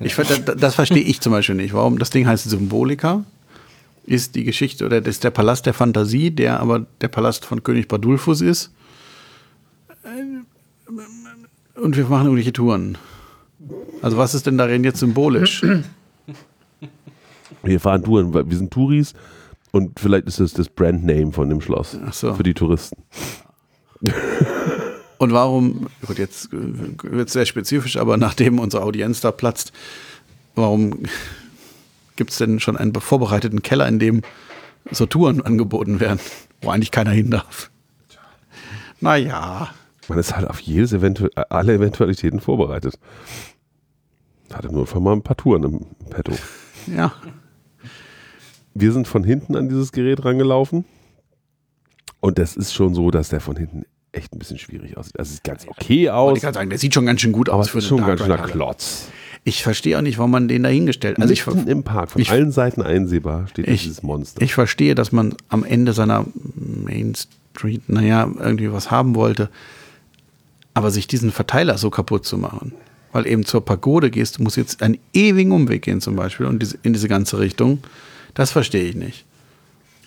Speaker 2: Das
Speaker 3: ver- das, das verstehe ich zum Beispiel nicht. Warum das Ding heißt Symbolika? Ist die Geschichte oder das ist der Palast der Fantasie, der aber der Palast von König Badulfus ist. Und wir machen irgendwelche Touren. Also was ist denn darin jetzt symbolisch?
Speaker 1: Wir fahren Touren, weil wir sind Touris und vielleicht ist das das Brandname von dem Schloss
Speaker 3: Ach so.
Speaker 1: für die Touristen.
Speaker 3: Und warum, gut, jetzt wird es sehr spezifisch, aber nachdem unsere Audienz da platzt, warum gibt es denn schon einen vorbereiteten Keller, in dem so Touren angeboten werden, wo eigentlich keiner hin darf? Naja,
Speaker 1: Man ist halt auf jedes Eventu alle Eventualitäten vorbereitet. Hatte nur einfach mal ein paar Touren im Petto.
Speaker 3: ja.
Speaker 1: Wir sind von hinten an dieses Gerät rangelaufen. Und das ist schon so, dass der von hinten echt ein bisschen schwierig aussieht. Also sieht ganz okay
Speaker 3: Und
Speaker 1: aus,
Speaker 3: ich kann sagen, der sieht schon ganz schön gut
Speaker 1: aber
Speaker 3: aus
Speaker 1: es
Speaker 3: für
Speaker 1: ist schon ganz schöner. Klotz.
Speaker 3: Ich verstehe auch nicht, warum man den da hingestellt hat. Also ich,
Speaker 1: im Park, von
Speaker 3: ich-
Speaker 1: allen Seiten einsehbar, steht
Speaker 3: Ich-
Speaker 1: dieses Monster.
Speaker 3: ich verstehe, dass man am Ende seiner Main Street, naja, irgendwie was haben wollte. Aber sich diesen Verteiler so kaputt zu machen, weil eben zur Pagode gehst, du musst jetzt einen ewigen Umweg gehen zum Beispiel und in diese ganze Richtung, das verstehe ich nicht.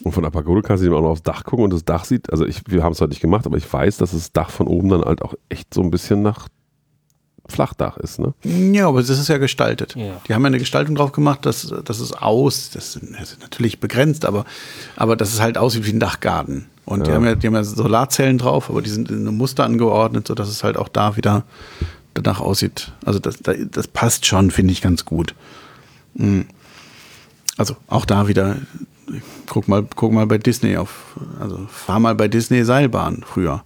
Speaker 1: Und von der Pagode kannst du eben auch noch aufs Dach gucken und das Dach sieht, also ich, wir haben es heute nicht gemacht, aber ich weiß, dass das Dach von oben dann halt auch echt so ein bisschen nach Flachdach ist, ne?
Speaker 3: Ja, aber das ist ja gestaltet.
Speaker 2: Ja.
Speaker 3: Die haben ja eine Gestaltung drauf gemacht, dass das ist aus, das ist das ist natürlich begrenzt, aber, aber dass es halt aussieht wie ein Dachgarten. Und die,
Speaker 1: Ja.
Speaker 3: haben ja, die haben ja Solarzellen drauf, aber die sind in einem Muster angeordnet, sodass es halt auch da wieder danach aussieht. Also das, das das passt schon, finde ich ganz gut. Mhm. Also auch da wieder, guck mal, guck mal bei Disney auf, also fahr mal bei Disney Seilbahn früher.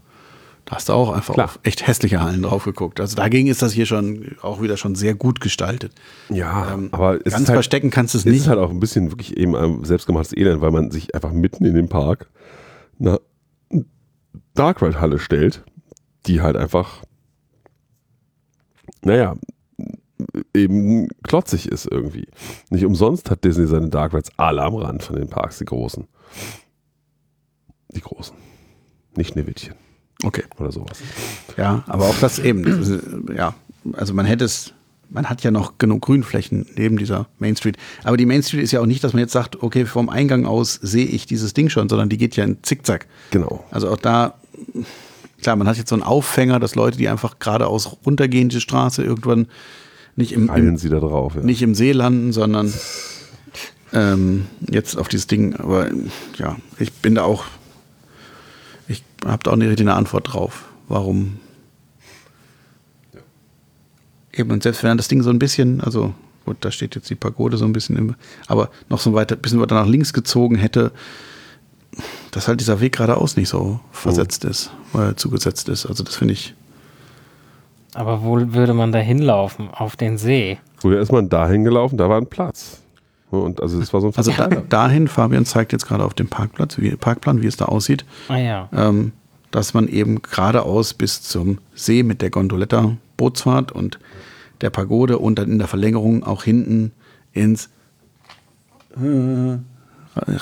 Speaker 3: Da hast du auch einfach
Speaker 1: Klar.
Speaker 3: auf echt hässliche Hallen drauf geguckt. Also dagegen ist das hier schon auch wieder schon sehr gut gestaltet.
Speaker 1: Ja,
Speaker 3: Ähm,
Speaker 1: aber es
Speaker 3: ganz
Speaker 1: ist halt,
Speaker 3: verstecken kannst du es
Speaker 1: es
Speaker 3: nicht.
Speaker 1: ist halt auch ein bisschen wirklich eben ein selbstgemachtes Elend, weil man sich einfach mitten in den Park eine Dark Ride Halle stellt, die halt einfach naja, eben klotzig ist irgendwie. Nicht umsonst hat Disney seine Dark Rides alle am Rand von den Parks, die großen. Die großen. Nicht Schneewittchen
Speaker 3: Okay.
Speaker 1: oder sowas.
Speaker 3: Ja, aber auch das eben. Ja, also man hätte es, man hat ja noch genug Grünflächen neben dieser Main Street. Aber die Main Street ist ja auch nicht, dass man jetzt sagt, okay, vom Eingang aus sehe ich dieses Ding schon, sondern die geht ja in Zickzack.
Speaker 1: Genau.
Speaker 3: Also auch da, klar, man hat jetzt so einen Auffänger, dass Leute, die einfach geradeaus runtergehen, die Straße irgendwann nicht im, im,
Speaker 1: sie da drauf. Ja.
Speaker 3: nicht im See landen, sondern ähm, jetzt auf dieses Ding. Aber ja, ich bin da auch, ich habe da auch nicht richtig eine Antwort drauf. Warum? Eben, und selbst wenn das Ding so ein bisschen, also gut, da steht jetzt die Pagode so ein bisschen, im, aber noch so weiter, bisschen weiter nach links gezogen hätte, dass halt dieser Weg geradeaus nicht so versetzt ist, äh, zugesetzt ist. Also das finde ich.
Speaker 2: Aber wo würde man da hinlaufen? Auf den See?
Speaker 1: Früher ist man dahin gelaufen, da war ein Platz. Und also es war so ein
Speaker 3: Also da, dahin, Fabian zeigt jetzt gerade auf dem Parkplatz, wie, Parkplan, wie es da aussieht.
Speaker 2: Ah ja.
Speaker 3: ähm, dass man eben geradeaus bis zum See mit der Gondoletta Bootsfahrt und der Pagode und dann in der Verlängerung auch hinten ins äh,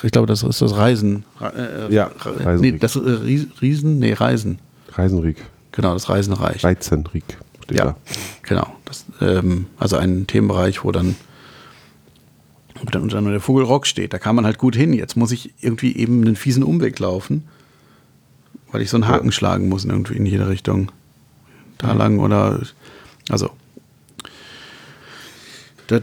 Speaker 3: ich glaube, das ist das Reisen. Äh,
Speaker 1: Ja,
Speaker 3: Re-
Speaker 1: Reisenried.
Speaker 3: nee, das äh, Ries- Riesen, nee, Reisen.
Speaker 1: Reisenriek.
Speaker 3: Genau, das Reisenreich.
Speaker 1: Reizenriek steht
Speaker 3: Ja,
Speaker 1: da.
Speaker 3: genau. Das, ähm, also ein Themenbereich, wo dann, wo dann unter anderem der Vogelrock steht. Da kann man halt gut hin. Jetzt muss ich irgendwie eben einen fiesen Umweg laufen, weil ich so einen Haken schlagen muss in irgendwie in jede Richtung. Da lang oder also das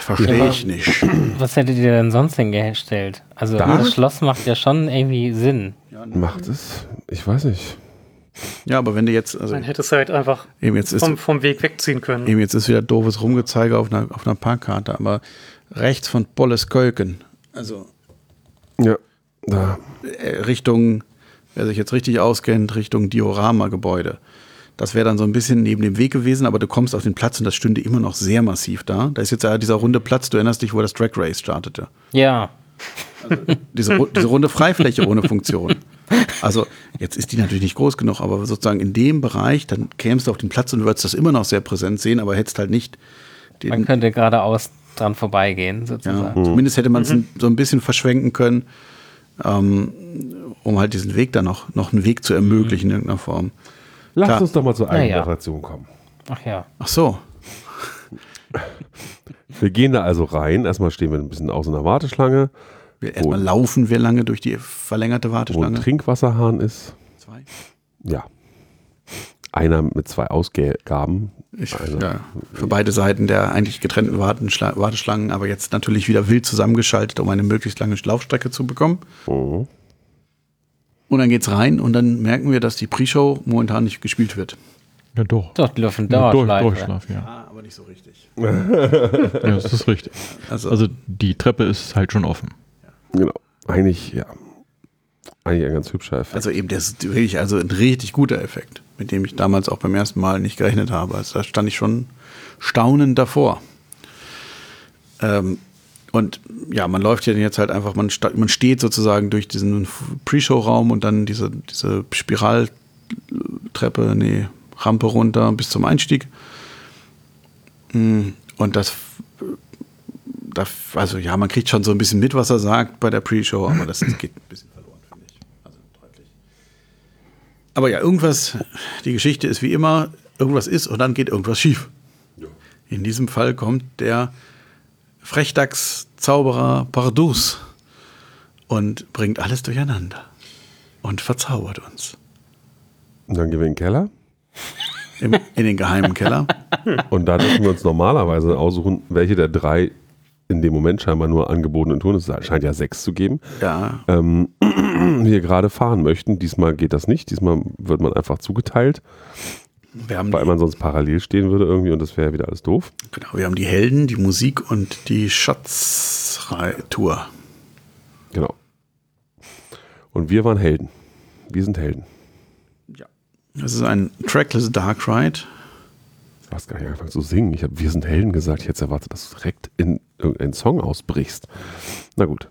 Speaker 3: verstehe
Speaker 2: Ja.
Speaker 3: ich nicht.
Speaker 2: Was hättet ihr denn sonst hingestellt? Also
Speaker 1: Da?
Speaker 2: das Schloss macht ja schon irgendwie Sinn.
Speaker 1: Macht es? Ich weiß nicht.
Speaker 3: Ja, aber wenn du jetzt, also
Speaker 4: Man hätte es halt einfach
Speaker 3: eben jetzt ist
Speaker 4: vom, vom Weg wegziehen können.
Speaker 3: Eben jetzt ist wieder doofes Rumgezeige auf einer, auf einer Parkkarte, aber rechts von Polleskölken, also
Speaker 1: Ja, da.
Speaker 3: äh, Richtung, wer sich jetzt richtig auskennt, Richtung Diorama-Gebäude. Das wäre dann so ein bisschen neben dem Weg gewesen, aber du kommst auf den Platz und das stünde immer noch sehr massiv da. Da ist jetzt ja dieser runde Platz, du erinnerst dich, wo das Drag Race startete.
Speaker 2: Ja.
Speaker 3: Diese, ru- diese runde Freifläche ohne Funktion. Also jetzt ist die natürlich nicht groß genug, aber sozusagen in dem Bereich, dann kämst du auf den Platz und du würdest das immer noch sehr präsent sehen, aber hättest halt nicht den,
Speaker 2: Man könnte geradeaus dran vorbeigehen,
Speaker 3: Ja,
Speaker 2: sozusagen.
Speaker 3: zumindest hätte man es so ein bisschen verschwenken können, ähm, um halt diesen Weg dann noch, noch einen Weg zu ermöglichen in irgendeiner Form.
Speaker 1: Lass
Speaker 3: Klar.
Speaker 1: uns doch mal zur
Speaker 2: Ja, ja.
Speaker 1: kommen.
Speaker 2: Ach ja.
Speaker 3: Ach so,
Speaker 1: Wir gehen da also rein. Erstmal stehen wir ein bisschen aus in der Warteschlange,
Speaker 3: erstmal laufen wir lange durch die verlängerte
Speaker 1: wo ein
Speaker 3: Warteschlange.
Speaker 1: Trinkwasserhahn ist.
Speaker 3: Zwei.
Speaker 1: Ja. Einer mit zwei Ausgaben.
Speaker 3: Ich,
Speaker 1: Also-
Speaker 3: ja, für beide Seiten der eigentlich getrennten Warteschlangen, aber jetzt natürlich wieder wild zusammengeschaltet, um eine möglichst lange Laufstrecke zu bekommen.
Speaker 1: Mhm.
Speaker 3: Und dann geht's rein und dann merken wir, dass die Pre-Show momentan nicht gespielt wird.
Speaker 5: Ja, doch.
Speaker 2: Doch, die laufen
Speaker 5: Ja, durch,
Speaker 2: Dauerschleife.
Speaker 5: Durchschlaf, ja.
Speaker 3: Ah, aber nicht so richtig.
Speaker 5: ja, das ist richtig.
Speaker 3: Also,
Speaker 5: Also die Treppe ist halt schon offen.
Speaker 1: Genau. Eigentlich, ja. Eigentlich ein ganz hübscher Effekt.
Speaker 3: Also eben, das ist wirklich also ein richtig guter Effekt, mit dem ich damals auch beim ersten Mal nicht gerechnet habe. Also da stand ich schon staunend davor. Ähm, und ja, man läuft ja jetzt halt einfach, man, man steht sozusagen durch diesen Pre-Show-Raum und dann diese, diese Spiraltreppe, nee, Rampe runter bis zum Einstieg. Mm, Und das, da, also ja, man kriegt schon so ein bisschen mit, was er sagt bei der Pre-Show, aber das geht ein bisschen verloren, finde ich. Also deutlich. Aber ja, irgendwas, die Geschichte ist wie immer, irgendwas ist und dann geht irgendwas schief. In diesem Fall kommt der Frechdachs-Zauberer Pardus und bringt alles durcheinander und verzaubert uns.
Speaker 1: Und dann gehen wir in den Keller.
Speaker 3: Im, in den geheimen Keller.
Speaker 1: Und da dürfen wir uns normalerweise aussuchen, welche der drei in dem Moment scheinbar nur angebotenen Touren, es scheint ja sechs zu geben,
Speaker 3: Ja,
Speaker 1: ähm, wir gerade fahren möchten. Diesmal geht das nicht. Diesmal wird man einfach zugeteilt, weil man sonst parallel stehen würde irgendwie und das wäre wieder alles doof.
Speaker 3: genau, wir haben die Helden, die Musik und die Schatztour.
Speaker 1: Genau. Und wir waren Helden. Wir sind Helden.
Speaker 3: Das ist ein Trackless Dark Ride.
Speaker 1: Du hast gar nicht angefangen zu singen. Ich habe Wir sind Helden gesagt. Ich hätte erwartet, dass du direkt in irgendeinen Song ausbrichst. Na gut.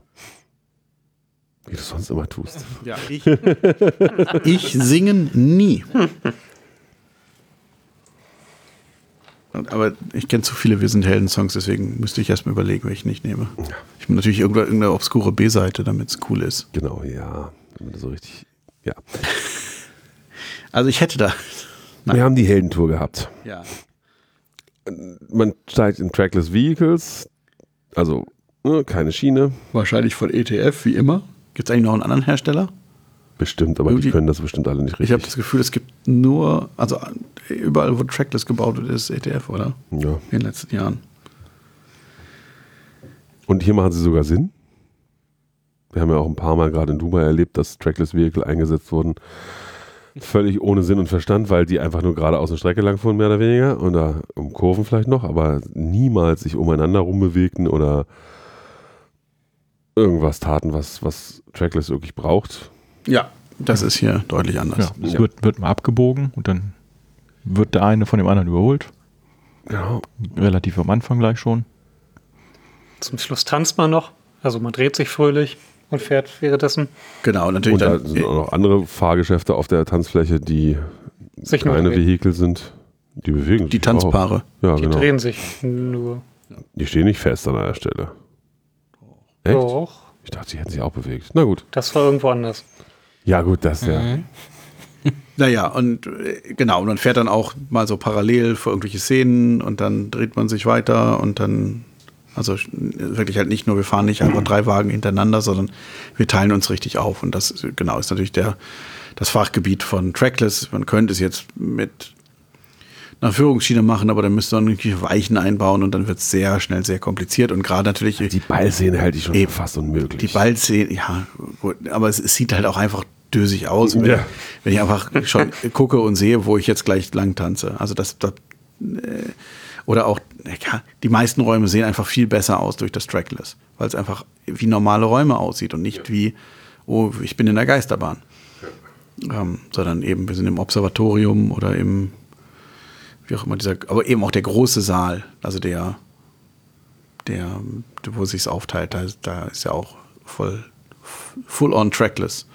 Speaker 1: Wie du sonst immer tust.
Speaker 3: Ja, ich, ich singen nie. Aber ich kenne zu viele Wir sind Helden-Songs, deswegen müsste ich erstmal überlegen, welchen ich nehme. Ich bin natürlich irgendeine, irgendeine obskure B-Seite, damit es cool ist.
Speaker 1: Genau, ja. Damit So richtig. Ja.
Speaker 3: Also ich hätte da. Nein.
Speaker 1: Wir haben die Heldentour gehabt.
Speaker 3: Ja.
Speaker 1: Man steigt in Trackless Vehicles, also ne, keine Schiene,
Speaker 3: Wahrscheinlich von ETF, wie immer. Gibt es eigentlich noch einen anderen Hersteller?
Speaker 1: bestimmt, aber die
Speaker 3: Irgendwie-
Speaker 1: können das bestimmt alle nicht
Speaker 3: Ich habe
Speaker 1: richtig.
Speaker 3: das Gefühl, es gibt nur, also überall, wo Trackless gebaut wird, ist ETF, oder?
Speaker 1: Ja.
Speaker 3: In den letzten Jahren.
Speaker 1: Und hier machen sie sogar Sinn. Wir haben ja auch ein paar Mal gerade in Dubai erlebt, dass Trackless Vehicle eingesetzt wurden. Völlig ohne Sinn und Verstand, weil die einfach nur geradeaus eine Strecke lang fuhren, mehr oder weniger. Und da um Kurven vielleicht noch, aber niemals sich umeinander rumbewegten oder irgendwas taten, was, was Trackless wirklich braucht.
Speaker 3: Ja. Das ist hier deutlich
Speaker 5: Ja,
Speaker 3: anders.
Speaker 5: es
Speaker 1: Ja.
Speaker 5: wird, wird mal abgebogen und dann wird der eine von dem anderen überholt.
Speaker 1: Genau.
Speaker 5: Relativ am Anfang gleich schon.
Speaker 4: Zum Schluss tanzt man noch. Also man dreht sich fröhlich und fährt währenddessen.
Speaker 3: Genau, natürlich
Speaker 1: Und da
Speaker 3: dann.
Speaker 1: sind auch noch andere Fahrgeschäfte auf der Tanzfläche, die
Speaker 4: Sich
Speaker 1: kleine. Vehikel sind. Die bewegen
Speaker 3: Die
Speaker 1: sich
Speaker 3: Tanzpaare.
Speaker 1: Auch. Ja,
Speaker 4: Die
Speaker 1: genau.
Speaker 4: drehen sich nur.
Speaker 1: Die stehen nicht fest an einer Stelle. Echt?
Speaker 4: Doch.
Speaker 1: Ich dachte, die hätten sich auch bewegt. Na gut.
Speaker 4: Das war irgendwo anders.
Speaker 1: Ja, gut, das ja.
Speaker 2: Mhm.
Speaker 3: Naja, und äh, genau, und man fährt dann auch mal so parallel vor irgendwelche Szenen und dann dreht man sich weiter und dann, also wirklich halt nicht nur, wir fahren nicht einfach drei Wagen hintereinander, sondern wir teilen uns richtig auf. Und das genau ist natürlich der, das Fachgebiet von Trackless. Man könnte es jetzt mit einer Führungsschiene machen, aber dann müsste man irgendwelche Weichen einbauen und dann wird es sehr schnell sehr kompliziert. Und gerade natürlich
Speaker 1: Die Ballszene halte ich schon
Speaker 3: Eben.
Speaker 1: fast unmöglich.
Speaker 3: die Ballszene, ja, gut, aber es, es sieht halt auch einfach dösig aus, wenn,
Speaker 1: Ja.
Speaker 3: wenn ich einfach schon gucke und sehe, wo ich jetzt gleich lang tanze. Also das, das äh, oder auch, ja, die meisten Räume sehen einfach viel besser aus durch das Trackless, weil es einfach wie normale Räume aussieht und nicht wie, oh, ich bin in der Geisterbahn. Ähm, sondern eben, wir sind im Observatorium oder im, wie auch immer dieser, aber eben auch der große Saal, also der, der, wo sich's aufteilt, da, da ist ja auch voll, full on trackless.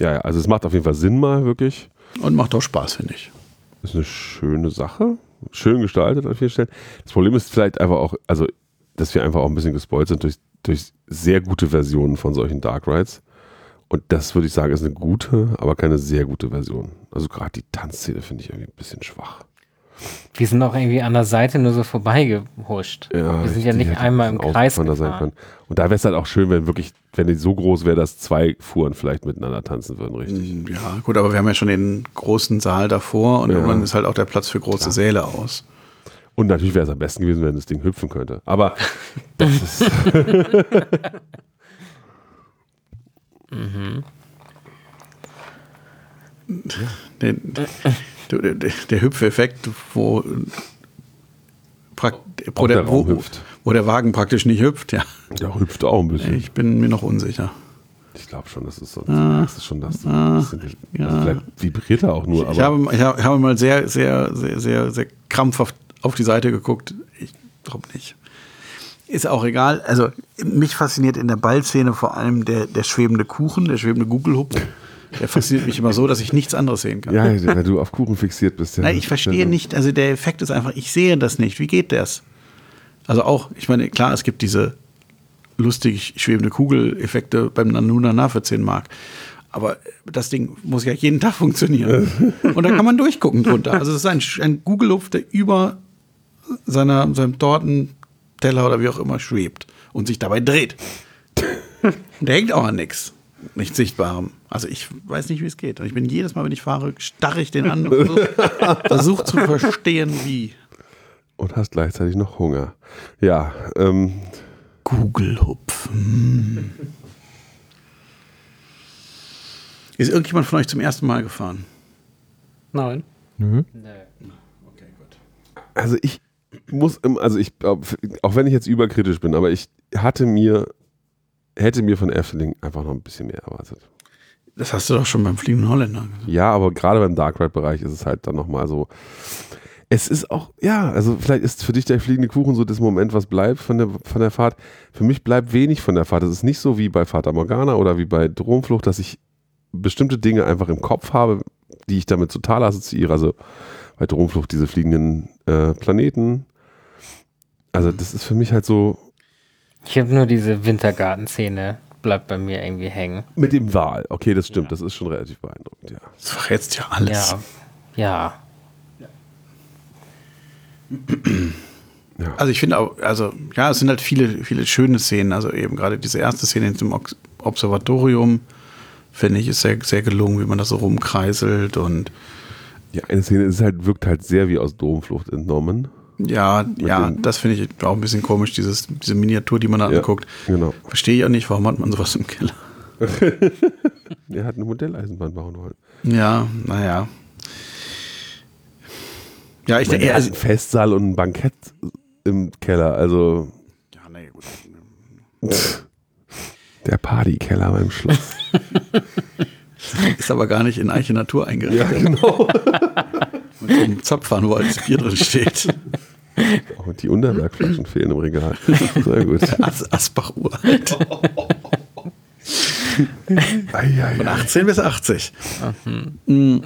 Speaker 1: ja, ja, also es macht auf jeden Fall Sinn mal, wirklich.
Speaker 3: Und macht auch Spaß, finde ich.
Speaker 1: Ist eine schöne Sache. Schön gestaltet an vielen Stellen. Das Problem ist vielleicht einfach auch, also, dass wir einfach auch ein bisschen gespoilt sind durch, durch sehr gute Versionen von solchen Dark Rides. Und das würde ich sagen, ist eine gute, aber keine sehr gute Version. Also gerade die Tanzszene finde ich irgendwie ein bisschen schwach.
Speaker 2: Wir sind auch irgendwie an der Seite nur so vorbeigehuscht.
Speaker 1: Ja,
Speaker 2: wir sind ja nicht einmal im Kreis gefahren.
Speaker 1: können. Und da wäre es halt auch schön, wenn wirklich, wenn die so groß wäre, dass zwei Fuhren vielleicht miteinander tanzen würden, richtig.
Speaker 3: Ja, gut, aber wir haben ja schon den großen Saal davor und
Speaker 1: Ja.
Speaker 3: irgendwann ist halt auch der Platz für große Säle aus.
Speaker 1: Und natürlich wäre es am besten gewesen, wenn das Ding hüpfen könnte. Aber das ist.
Speaker 3: Den, der, der, Hüpfeffekt, wo, wo,
Speaker 1: der
Speaker 3: wo, wo der Wagen praktisch nicht hüpft, ja.
Speaker 1: Der hüpft auch ein bisschen.
Speaker 3: Ich bin mir noch unsicher.
Speaker 1: Ich glaube schon, das ist so. Das ist schon das. sind,
Speaker 3: ja.
Speaker 1: also vielleicht vibriert er auch nur.
Speaker 3: Ich habe, ich habe, ich habe mal sehr, sehr, sehr, sehr, sehr krampfhaft auf die Seite geguckt. Ich glaube nicht. Ist auch egal. Also mich fasziniert in der Ballszene vor allem der, der schwebende Kuchen, der schwebende Gugelhupf. Der fasziniert mich immer so, dass ich nichts anderes sehen kann.
Speaker 1: ja, wenn du auf Kuchen fixiert bist. Ja,
Speaker 3: Nein, ich verstehe nicht. Also der Effekt ist einfach, ich sehe das nicht. Wie geht das? Also auch, ich meine, klar, es gibt diese lustig schwebende Kugeleffekte beim Nanunana für 10 Mark. Aber das Ding muss ja jeden Tag funktionieren. Und da kann man durchgucken drunter. Also es ist ein, ein Gugelhupf, der über seiner, seinem Tortenteller oder wie auch immer schwebt und sich dabei dreht. Der hängt auch an nichts. Nicht Sichtbarem. Also ich weiß nicht, wie es geht. Und ich bin jedes Mal, wenn ich fahre, starre ich den an und versuche versuch zu verstehen, wie.
Speaker 1: Und hast gleichzeitig noch Hunger. Ja, ähm,
Speaker 3: Gugelhupf. Hm. Ist irgendjemand von euch zum ersten Mal gefahren?
Speaker 4: Nein.
Speaker 5: Nö.
Speaker 1: also ich muss, also ich, glaub, auch wenn ich jetzt überkritisch bin, aber ich hatte mir, hätte mir von Efteling einfach noch ein bisschen mehr erwartet.
Speaker 3: Das hast du doch schon beim Fliegenden Holländer gesagt.
Speaker 1: Ja, aber gerade beim Dark Ride-Bereich ist es halt dann nochmal so. Es ist auch, ja, also vielleicht ist für dich der fliegende Kuchen so das Moment, was bleibt von der, von der Fahrt. Für mich bleibt wenig von der Fahrt. Es ist nicht so wie bei Fata Morgana oder wie bei Dromflucht, dass ich bestimmte Dinge einfach im Kopf habe, die ich damit total assoziiere. Also bei Drohnenflucht diese fliegenden äh, Planeten. Also das ist für mich halt so
Speaker 2: Ich habe nur diese Wintergarten-Szene, bleibt bei mir irgendwie hängen.
Speaker 1: mit dem Wal. Okay, das stimmt, das ist schon relativ beeindruckend, ja.
Speaker 3: Das verrätst ja alles.
Speaker 2: Ja. Ja.
Speaker 3: Also ich finde auch, also ja, es sind halt viele, viele schöne Szenen. Also eben gerade diese erste Szene in dem Observatorium, finde ich, ist sehr, sehr gelungen, wie man da so rumkreiselt und
Speaker 1: Die eine Szene ist halt, wirkt halt sehr wie aus Drohnenflucht entnommen.
Speaker 3: Ja, ja, das finde ich auch ein bisschen komisch, dieses, diese Miniatur, die man da
Speaker 1: Ja.
Speaker 3: anguckt.
Speaker 1: Genau.
Speaker 3: Verstehe ich auch nicht, warum hat man sowas im Keller?
Speaker 1: Er hat eine Modelleisenbahn bauen wollen.
Speaker 3: Ja, naja. Ja, ich denke,
Speaker 1: er hat
Speaker 3: also,
Speaker 1: einen Festsaal und ein Bankett im Keller, also
Speaker 3: ja, nee, gut.
Speaker 1: der Partykeller beim Schloss.
Speaker 3: ist aber gar nicht in Eiche Natur eingerichtet.
Speaker 1: genau.
Speaker 3: Mit so einem Zapfhahn, wo alles Bier drin steht.
Speaker 1: Oh, die Unterbergflaschen fehlen im Regal. Sehr gut.
Speaker 3: As Asbach uralt.
Speaker 1: Ei,
Speaker 3: Von
Speaker 1: ei.
Speaker 3: 18 bis 80. Mm.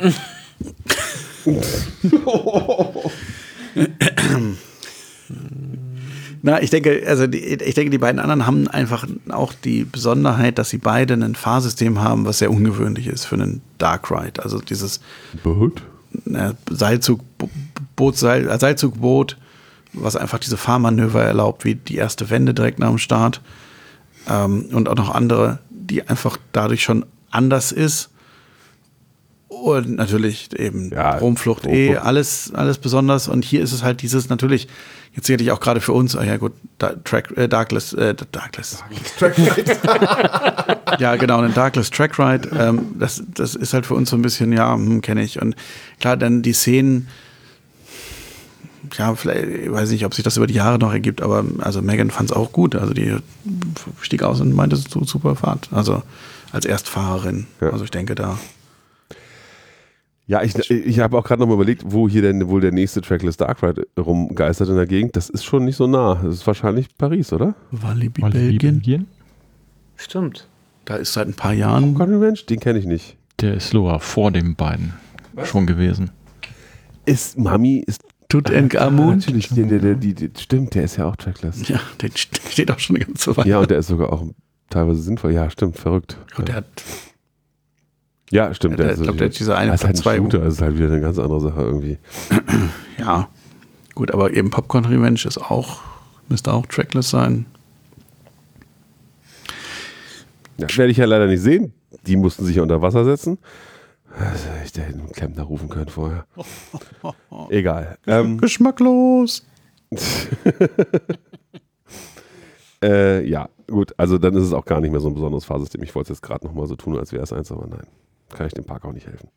Speaker 3: Na, ich denke, also die, ich denke, die beiden anderen haben einfach auch die Besonderheit, dass sie beide ein Fahrsystem haben, was sehr ungewöhnlich ist für einen Dark Ride. Also dieses
Speaker 1: Boot?
Speaker 3: Seilzug, Bo- Boot, Seil, Seilzugboot, was einfach diese Fahrmanöver erlaubt, wie die erste Wende direkt nach dem Start. Ähm, und auch noch andere, die einfach dadurch schon anders ist. Und natürlich eben
Speaker 1: Ja,
Speaker 3: Rumflucht eh, alles, alles besonders. Und hier ist es halt dieses natürlich, jetzt sicherlich auch gerade für uns, ah ja gut, da, Track, äh, Darkless, äh, Darkless. ja, genau, ein Darkless Track Ride. Ähm, das, das ist halt für uns so ein bisschen, ja, hm, kenne ich. Und klar, dann die Szenen, ja, vielleicht, ich weiß nicht, ob sich das über die Jahre noch ergibt, aber also Megan fand es auch gut. Also die stieg aus und meinte, es ist eine super Fahrt. Also als Erstfahrerin.
Speaker 1: Ja.
Speaker 3: Also ich denke da.
Speaker 1: Ja, ich, ich habe auch gerade noch mal überlegt, wo hier denn wohl der nächste Trackless Dark Ride rumgeistert in der Gegend. Das ist schon nicht so nah. Das ist wahrscheinlich Paris, oder?
Speaker 3: Walibi, Belgien.
Speaker 5: Belgien.
Speaker 4: Stimmt.
Speaker 3: Da ist seit ein paar Jahren.
Speaker 1: Gun Revenge? Den kenne ich nicht.
Speaker 5: Der ist lower vor den beiden schon gewesen.
Speaker 1: Ist Mami, ist
Speaker 3: Tutanchamun.
Speaker 1: natürlich, der, der, der, die, die, stimmt, der ist ja auch Trackless.
Speaker 3: Ja, der steht auch schon eine ganze Weile.
Speaker 1: Ja, und der ist sogar auch teilweise sinnvoll. Ja, stimmt, verrückt.
Speaker 3: Und der hat,
Speaker 1: Ja, stimmt.
Speaker 3: der,
Speaker 1: ist
Speaker 3: ich glaube, der hat diese eine
Speaker 1: das ist halt
Speaker 3: zwei.
Speaker 1: Shooter, das ist halt wieder eine ganz andere Sache irgendwie.
Speaker 3: Ja, gut, aber eben Popcorn Revenge ist auch, müsste auch trackless sein.
Speaker 1: Ja, werde ich ja leider nicht sehen. Die mussten sich ja unter Wasser setzen. Also, ich hätte einen Klempner rufen können vorher. Egal. Ähm,
Speaker 3: Geschmacklos.
Speaker 1: äh, ja, gut. Also dann ist es auch gar nicht mehr so ein besonderes Fahrsystem. Ich wollte es jetzt gerade nochmal so tun, als wäre es eins, aber nein. Kann ich dem Park auch nicht helfen.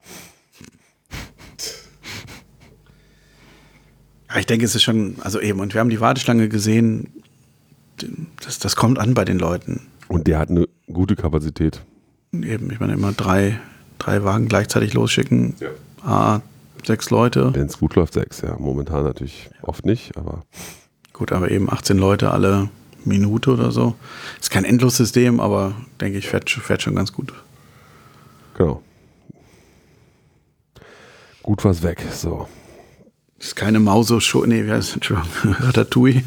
Speaker 3: Ja, ich denke, es ist schon, also eben, und wir haben die Warteschlange gesehen, das, das kommt an bei den Leuten.
Speaker 1: Und der hat eine gute Kapazität.
Speaker 3: Eben, ich meine, immer drei, drei Wagen gleichzeitig losschicken. Ah, sechs Leute.
Speaker 1: Wenn es gut läuft, sechs. Ja, momentan natürlich oft nicht, aber
Speaker 3: Gut, aber eben 18 Leute alle Minute oder so. Ist kein Endlossystem, aber denke ich, fährt, fährt schon ganz gut.
Speaker 1: genau. Gut was weg. So.
Speaker 3: Ist keine Mauso-Show, nee, wie heißt es? Entschuldigung, Ratatouille.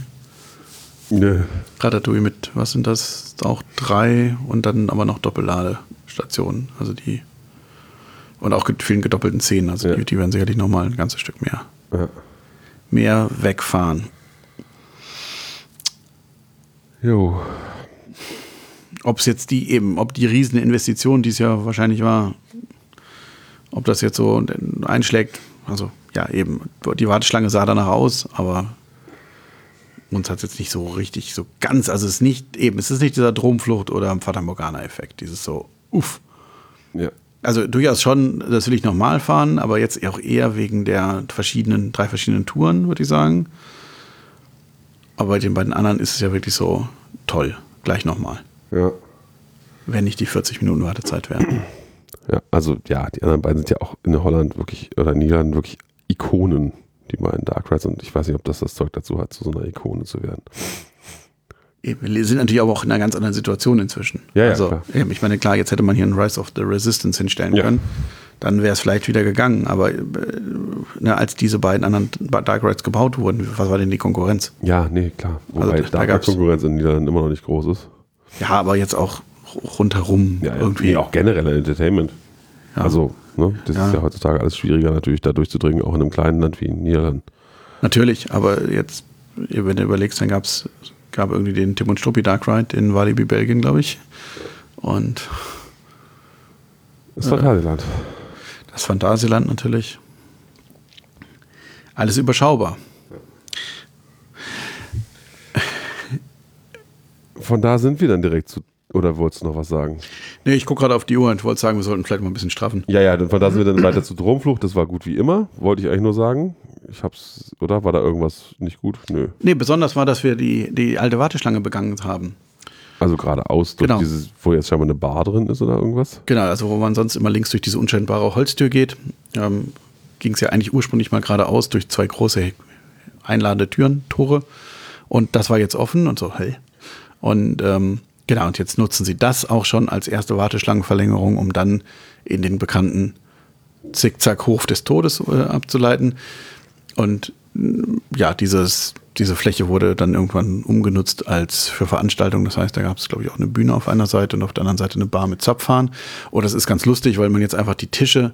Speaker 1: Nö.
Speaker 3: Ratatouille mit, was sind das? Auch drei und dann aber noch Doppelladestationen. Also die. Und auch mit vielen gedoppelten Szenen. Also
Speaker 1: Ja.
Speaker 3: die, die werden sicherlich nochmal ein ganzes Stück mehr,
Speaker 1: Ja.
Speaker 3: mehr wegfahren.
Speaker 1: Jo.
Speaker 3: Ob es jetzt die eben, ob die Rieseninvestition, die es ja wahrscheinlich war, ob das jetzt so einschlägt. Also ja, eben, die Warteschlange sah danach aus, aber uns hat es jetzt nicht so richtig, so ganz, also es ist nicht eben, es ist nicht dieser Dromflucht oder Fata Morgana-Effekt, dieses so, uff.
Speaker 1: Ja.
Speaker 3: Also durchaus schon, das will ich nochmal fahren, aber jetzt auch eher wegen der verschiedenen, drei verschiedenen Touren, würde ich sagen. Aber bei den beiden anderen ist es ja wirklich so toll, gleich nochmal
Speaker 1: Ja.
Speaker 3: wenn nicht die 40 Minuten Wartezeit wären.
Speaker 1: Ja, also ja, die anderen beiden sind ja auch in Holland wirklich, oder in Niederlanden wirklich Ikonen, die beiden Dark Rides. Und ich weiß nicht, ob das das Zeug dazu hat, zu so einer Ikone zu werden.
Speaker 3: Wir sind natürlich aber auch in einer ganz anderen Situation inzwischen.
Speaker 1: Ja, ja,
Speaker 3: also,
Speaker 1: klar.
Speaker 3: Eben, ich meine, klar, jetzt hätte man hier einen Rise of the Resistance hinstellen
Speaker 1: Ja.
Speaker 3: können. dann wäre es vielleicht wieder gegangen. Aber äh, ne, als diese beiden anderen Dark Rides gebaut wurden, was war denn die Konkurrenz?
Speaker 1: Ja, nee, klar. Wobei
Speaker 3: Also, da
Speaker 1: da
Speaker 3: gab's-
Speaker 1: Konkurrenz in den Niederlanden immer noch nicht groß ist.
Speaker 3: Ja, aber jetzt auch rundherum
Speaker 1: Ja,
Speaker 3: irgendwie.
Speaker 1: Nee, auch generell in Entertainment.
Speaker 3: Ja.
Speaker 1: Also, ne, das ist ja heutzutage alles schwieriger, natürlich da durchzudringen, auch in einem kleinen Land wie in Niederlanden.
Speaker 3: Natürlich, aber jetzt, wenn du überlegst, dann gab's, gab irgendwie den Tim und Struppi Dark Ride in Walibi, Belgien, glaube ich. Und
Speaker 1: Das ist Phantasialand.
Speaker 3: das Phantasialand natürlich. Alles überschaubar.
Speaker 1: Von da sind wir dann direkt zu. Oder wolltest du noch was sagen?
Speaker 3: Nee, ich gucke gerade auf die Uhr und wollte sagen, wir sollten vielleicht mal ein bisschen straffen.
Speaker 1: Ja, ja, dann von da sind wir dann weiter zu Dromflucht. Das war gut wie immer. Wollte ich eigentlich nur sagen. Ich hab's, oder? War da irgendwas nicht gut? Nö.
Speaker 3: Nee, besonders war, dass wir die, die alte Warteschlange begangen haben.
Speaker 1: Also geradeaus durch
Speaker 3: Genau.
Speaker 1: dieses, wo jetzt scheinbar eine Bar drin ist oder irgendwas.
Speaker 3: Genau, also wo man sonst immer links durch diese unscheinbare Holztür geht, ähm, ging es ja eigentlich ursprünglich mal geradeaus durch zwei große einladende Türen, Tore. Und das war jetzt offen und so, hey. Und ähm, genau, und jetzt nutzen sie das auch schon als erste Warteschlangenverlängerung, um dann in den bekannten Zickzack-Hof des Todes äh, abzuleiten. Und mh, ja, dieses, diese Fläche wurde dann irgendwann umgenutzt als für Veranstaltungen. Das heißt, da gab es, glaube ich, auch eine Bühne auf einer Seite und auf der anderen Seite eine Bar mit Zapfhahn. Und das ist ganz lustig, weil man jetzt einfach die Tische,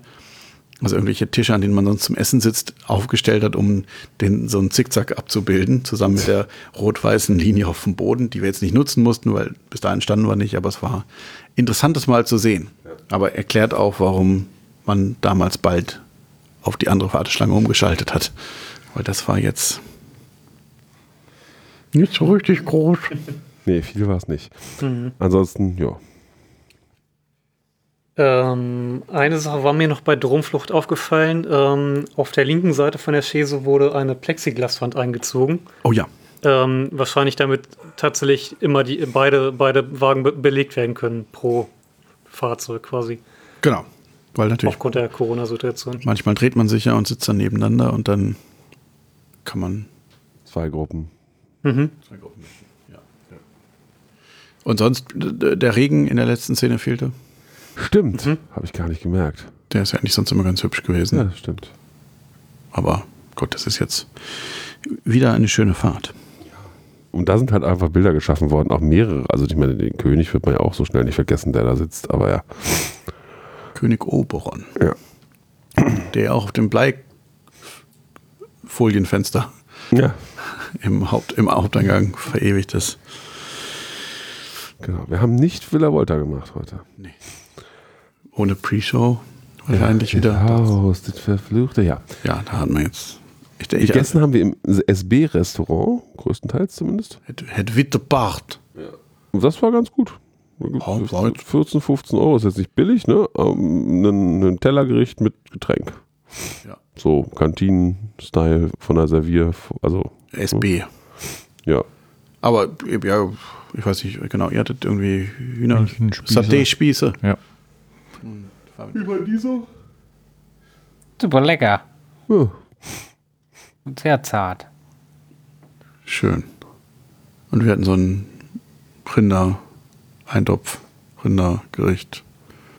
Speaker 3: also irgendwelche Tische, an denen man sonst zum Essen sitzt, aufgestellt hat, um den, so einen Zickzack abzubilden, zusammen mit der rot-weißen Linie auf dem Boden, die wir jetzt nicht nutzen mussten, weil bis dahin standen wir nicht, aber es war interessantes Mal zu sehen. Aber erklärt auch, warum man damals bald auf die andere Warteschlange umgeschaltet hat. Weil das war jetzt nicht so richtig groß.
Speaker 1: Nee, viel war es nicht. Ansonsten, ja.
Speaker 4: Ähm, eine Sache war mir noch bei Dromflucht aufgefallen. Ähm, auf der linken Seite von der Chaise wurde eine Plexiglaswand eingezogen.
Speaker 3: Oh ja.
Speaker 4: Ähm, wahrscheinlich damit tatsächlich immer die beide, beide Wagen be belegt werden können pro Fahrzeug quasi.
Speaker 3: Genau. Weil natürlich
Speaker 4: Aufgrund der Corona-Situation.
Speaker 3: manchmal dreht man sich ja und sitzt dann nebeneinander und dann kann man.
Speaker 1: Zwei Gruppen.
Speaker 4: Mhm.
Speaker 3: Und sonst, der Regen in der letzten Szene fehlte.
Speaker 1: Stimmt.
Speaker 3: Mhm.
Speaker 1: Habe ich gar nicht gemerkt.
Speaker 3: Der ist ja eigentlich sonst immer ganz hübsch gewesen.
Speaker 1: Ja, stimmt.
Speaker 3: Aber Gott, das ist jetzt wieder eine schöne Fahrt.
Speaker 1: Und da sind halt einfach Bilder geschaffen worden, auch mehrere. Also ich meine, den König wird man ja auch so schnell nicht vergessen, der da sitzt. Aber ja,
Speaker 3: König Oberon.
Speaker 1: Ja.
Speaker 3: Der auch auf dem Bleifolienfenster
Speaker 1: ja,
Speaker 3: im, Haupt, im Haupteingang verewigt ist.
Speaker 1: genau. Wir haben nicht Villa Volta gemacht heute.
Speaker 3: Ohne Pre-Show wahrscheinlich
Speaker 1: ja,
Speaker 3: wieder.
Speaker 1: Haus, das Verfluchte, ja.
Speaker 3: Ja, da hatten wir jetzt. Ich, ich,
Speaker 1: Gegessen haben wir im SB-Restaurant, größtenteils zumindest.
Speaker 3: Het, het witte Bart.
Speaker 1: Und das war ganz gut.
Speaker 3: Ja, war jetzt-
Speaker 1: 14, 15 Euro ist jetzt nicht billig, ne? Ähm, Ein, ein Tellergericht mit Getränk.
Speaker 3: Ja.
Speaker 1: So Kantinen-Style von der Servier, also
Speaker 3: SB.
Speaker 1: ja.
Speaker 3: Aber ja, ich weiß nicht, genau, ihr hattet irgendwie Hühner. Saté-Spieße.
Speaker 5: Ja.
Speaker 1: Über diese?
Speaker 2: Super lecker.
Speaker 1: Ja.
Speaker 2: Und sehr zart.
Speaker 3: Schön. Und wir hatten so ein Rinder-Eintopf, Rindergericht.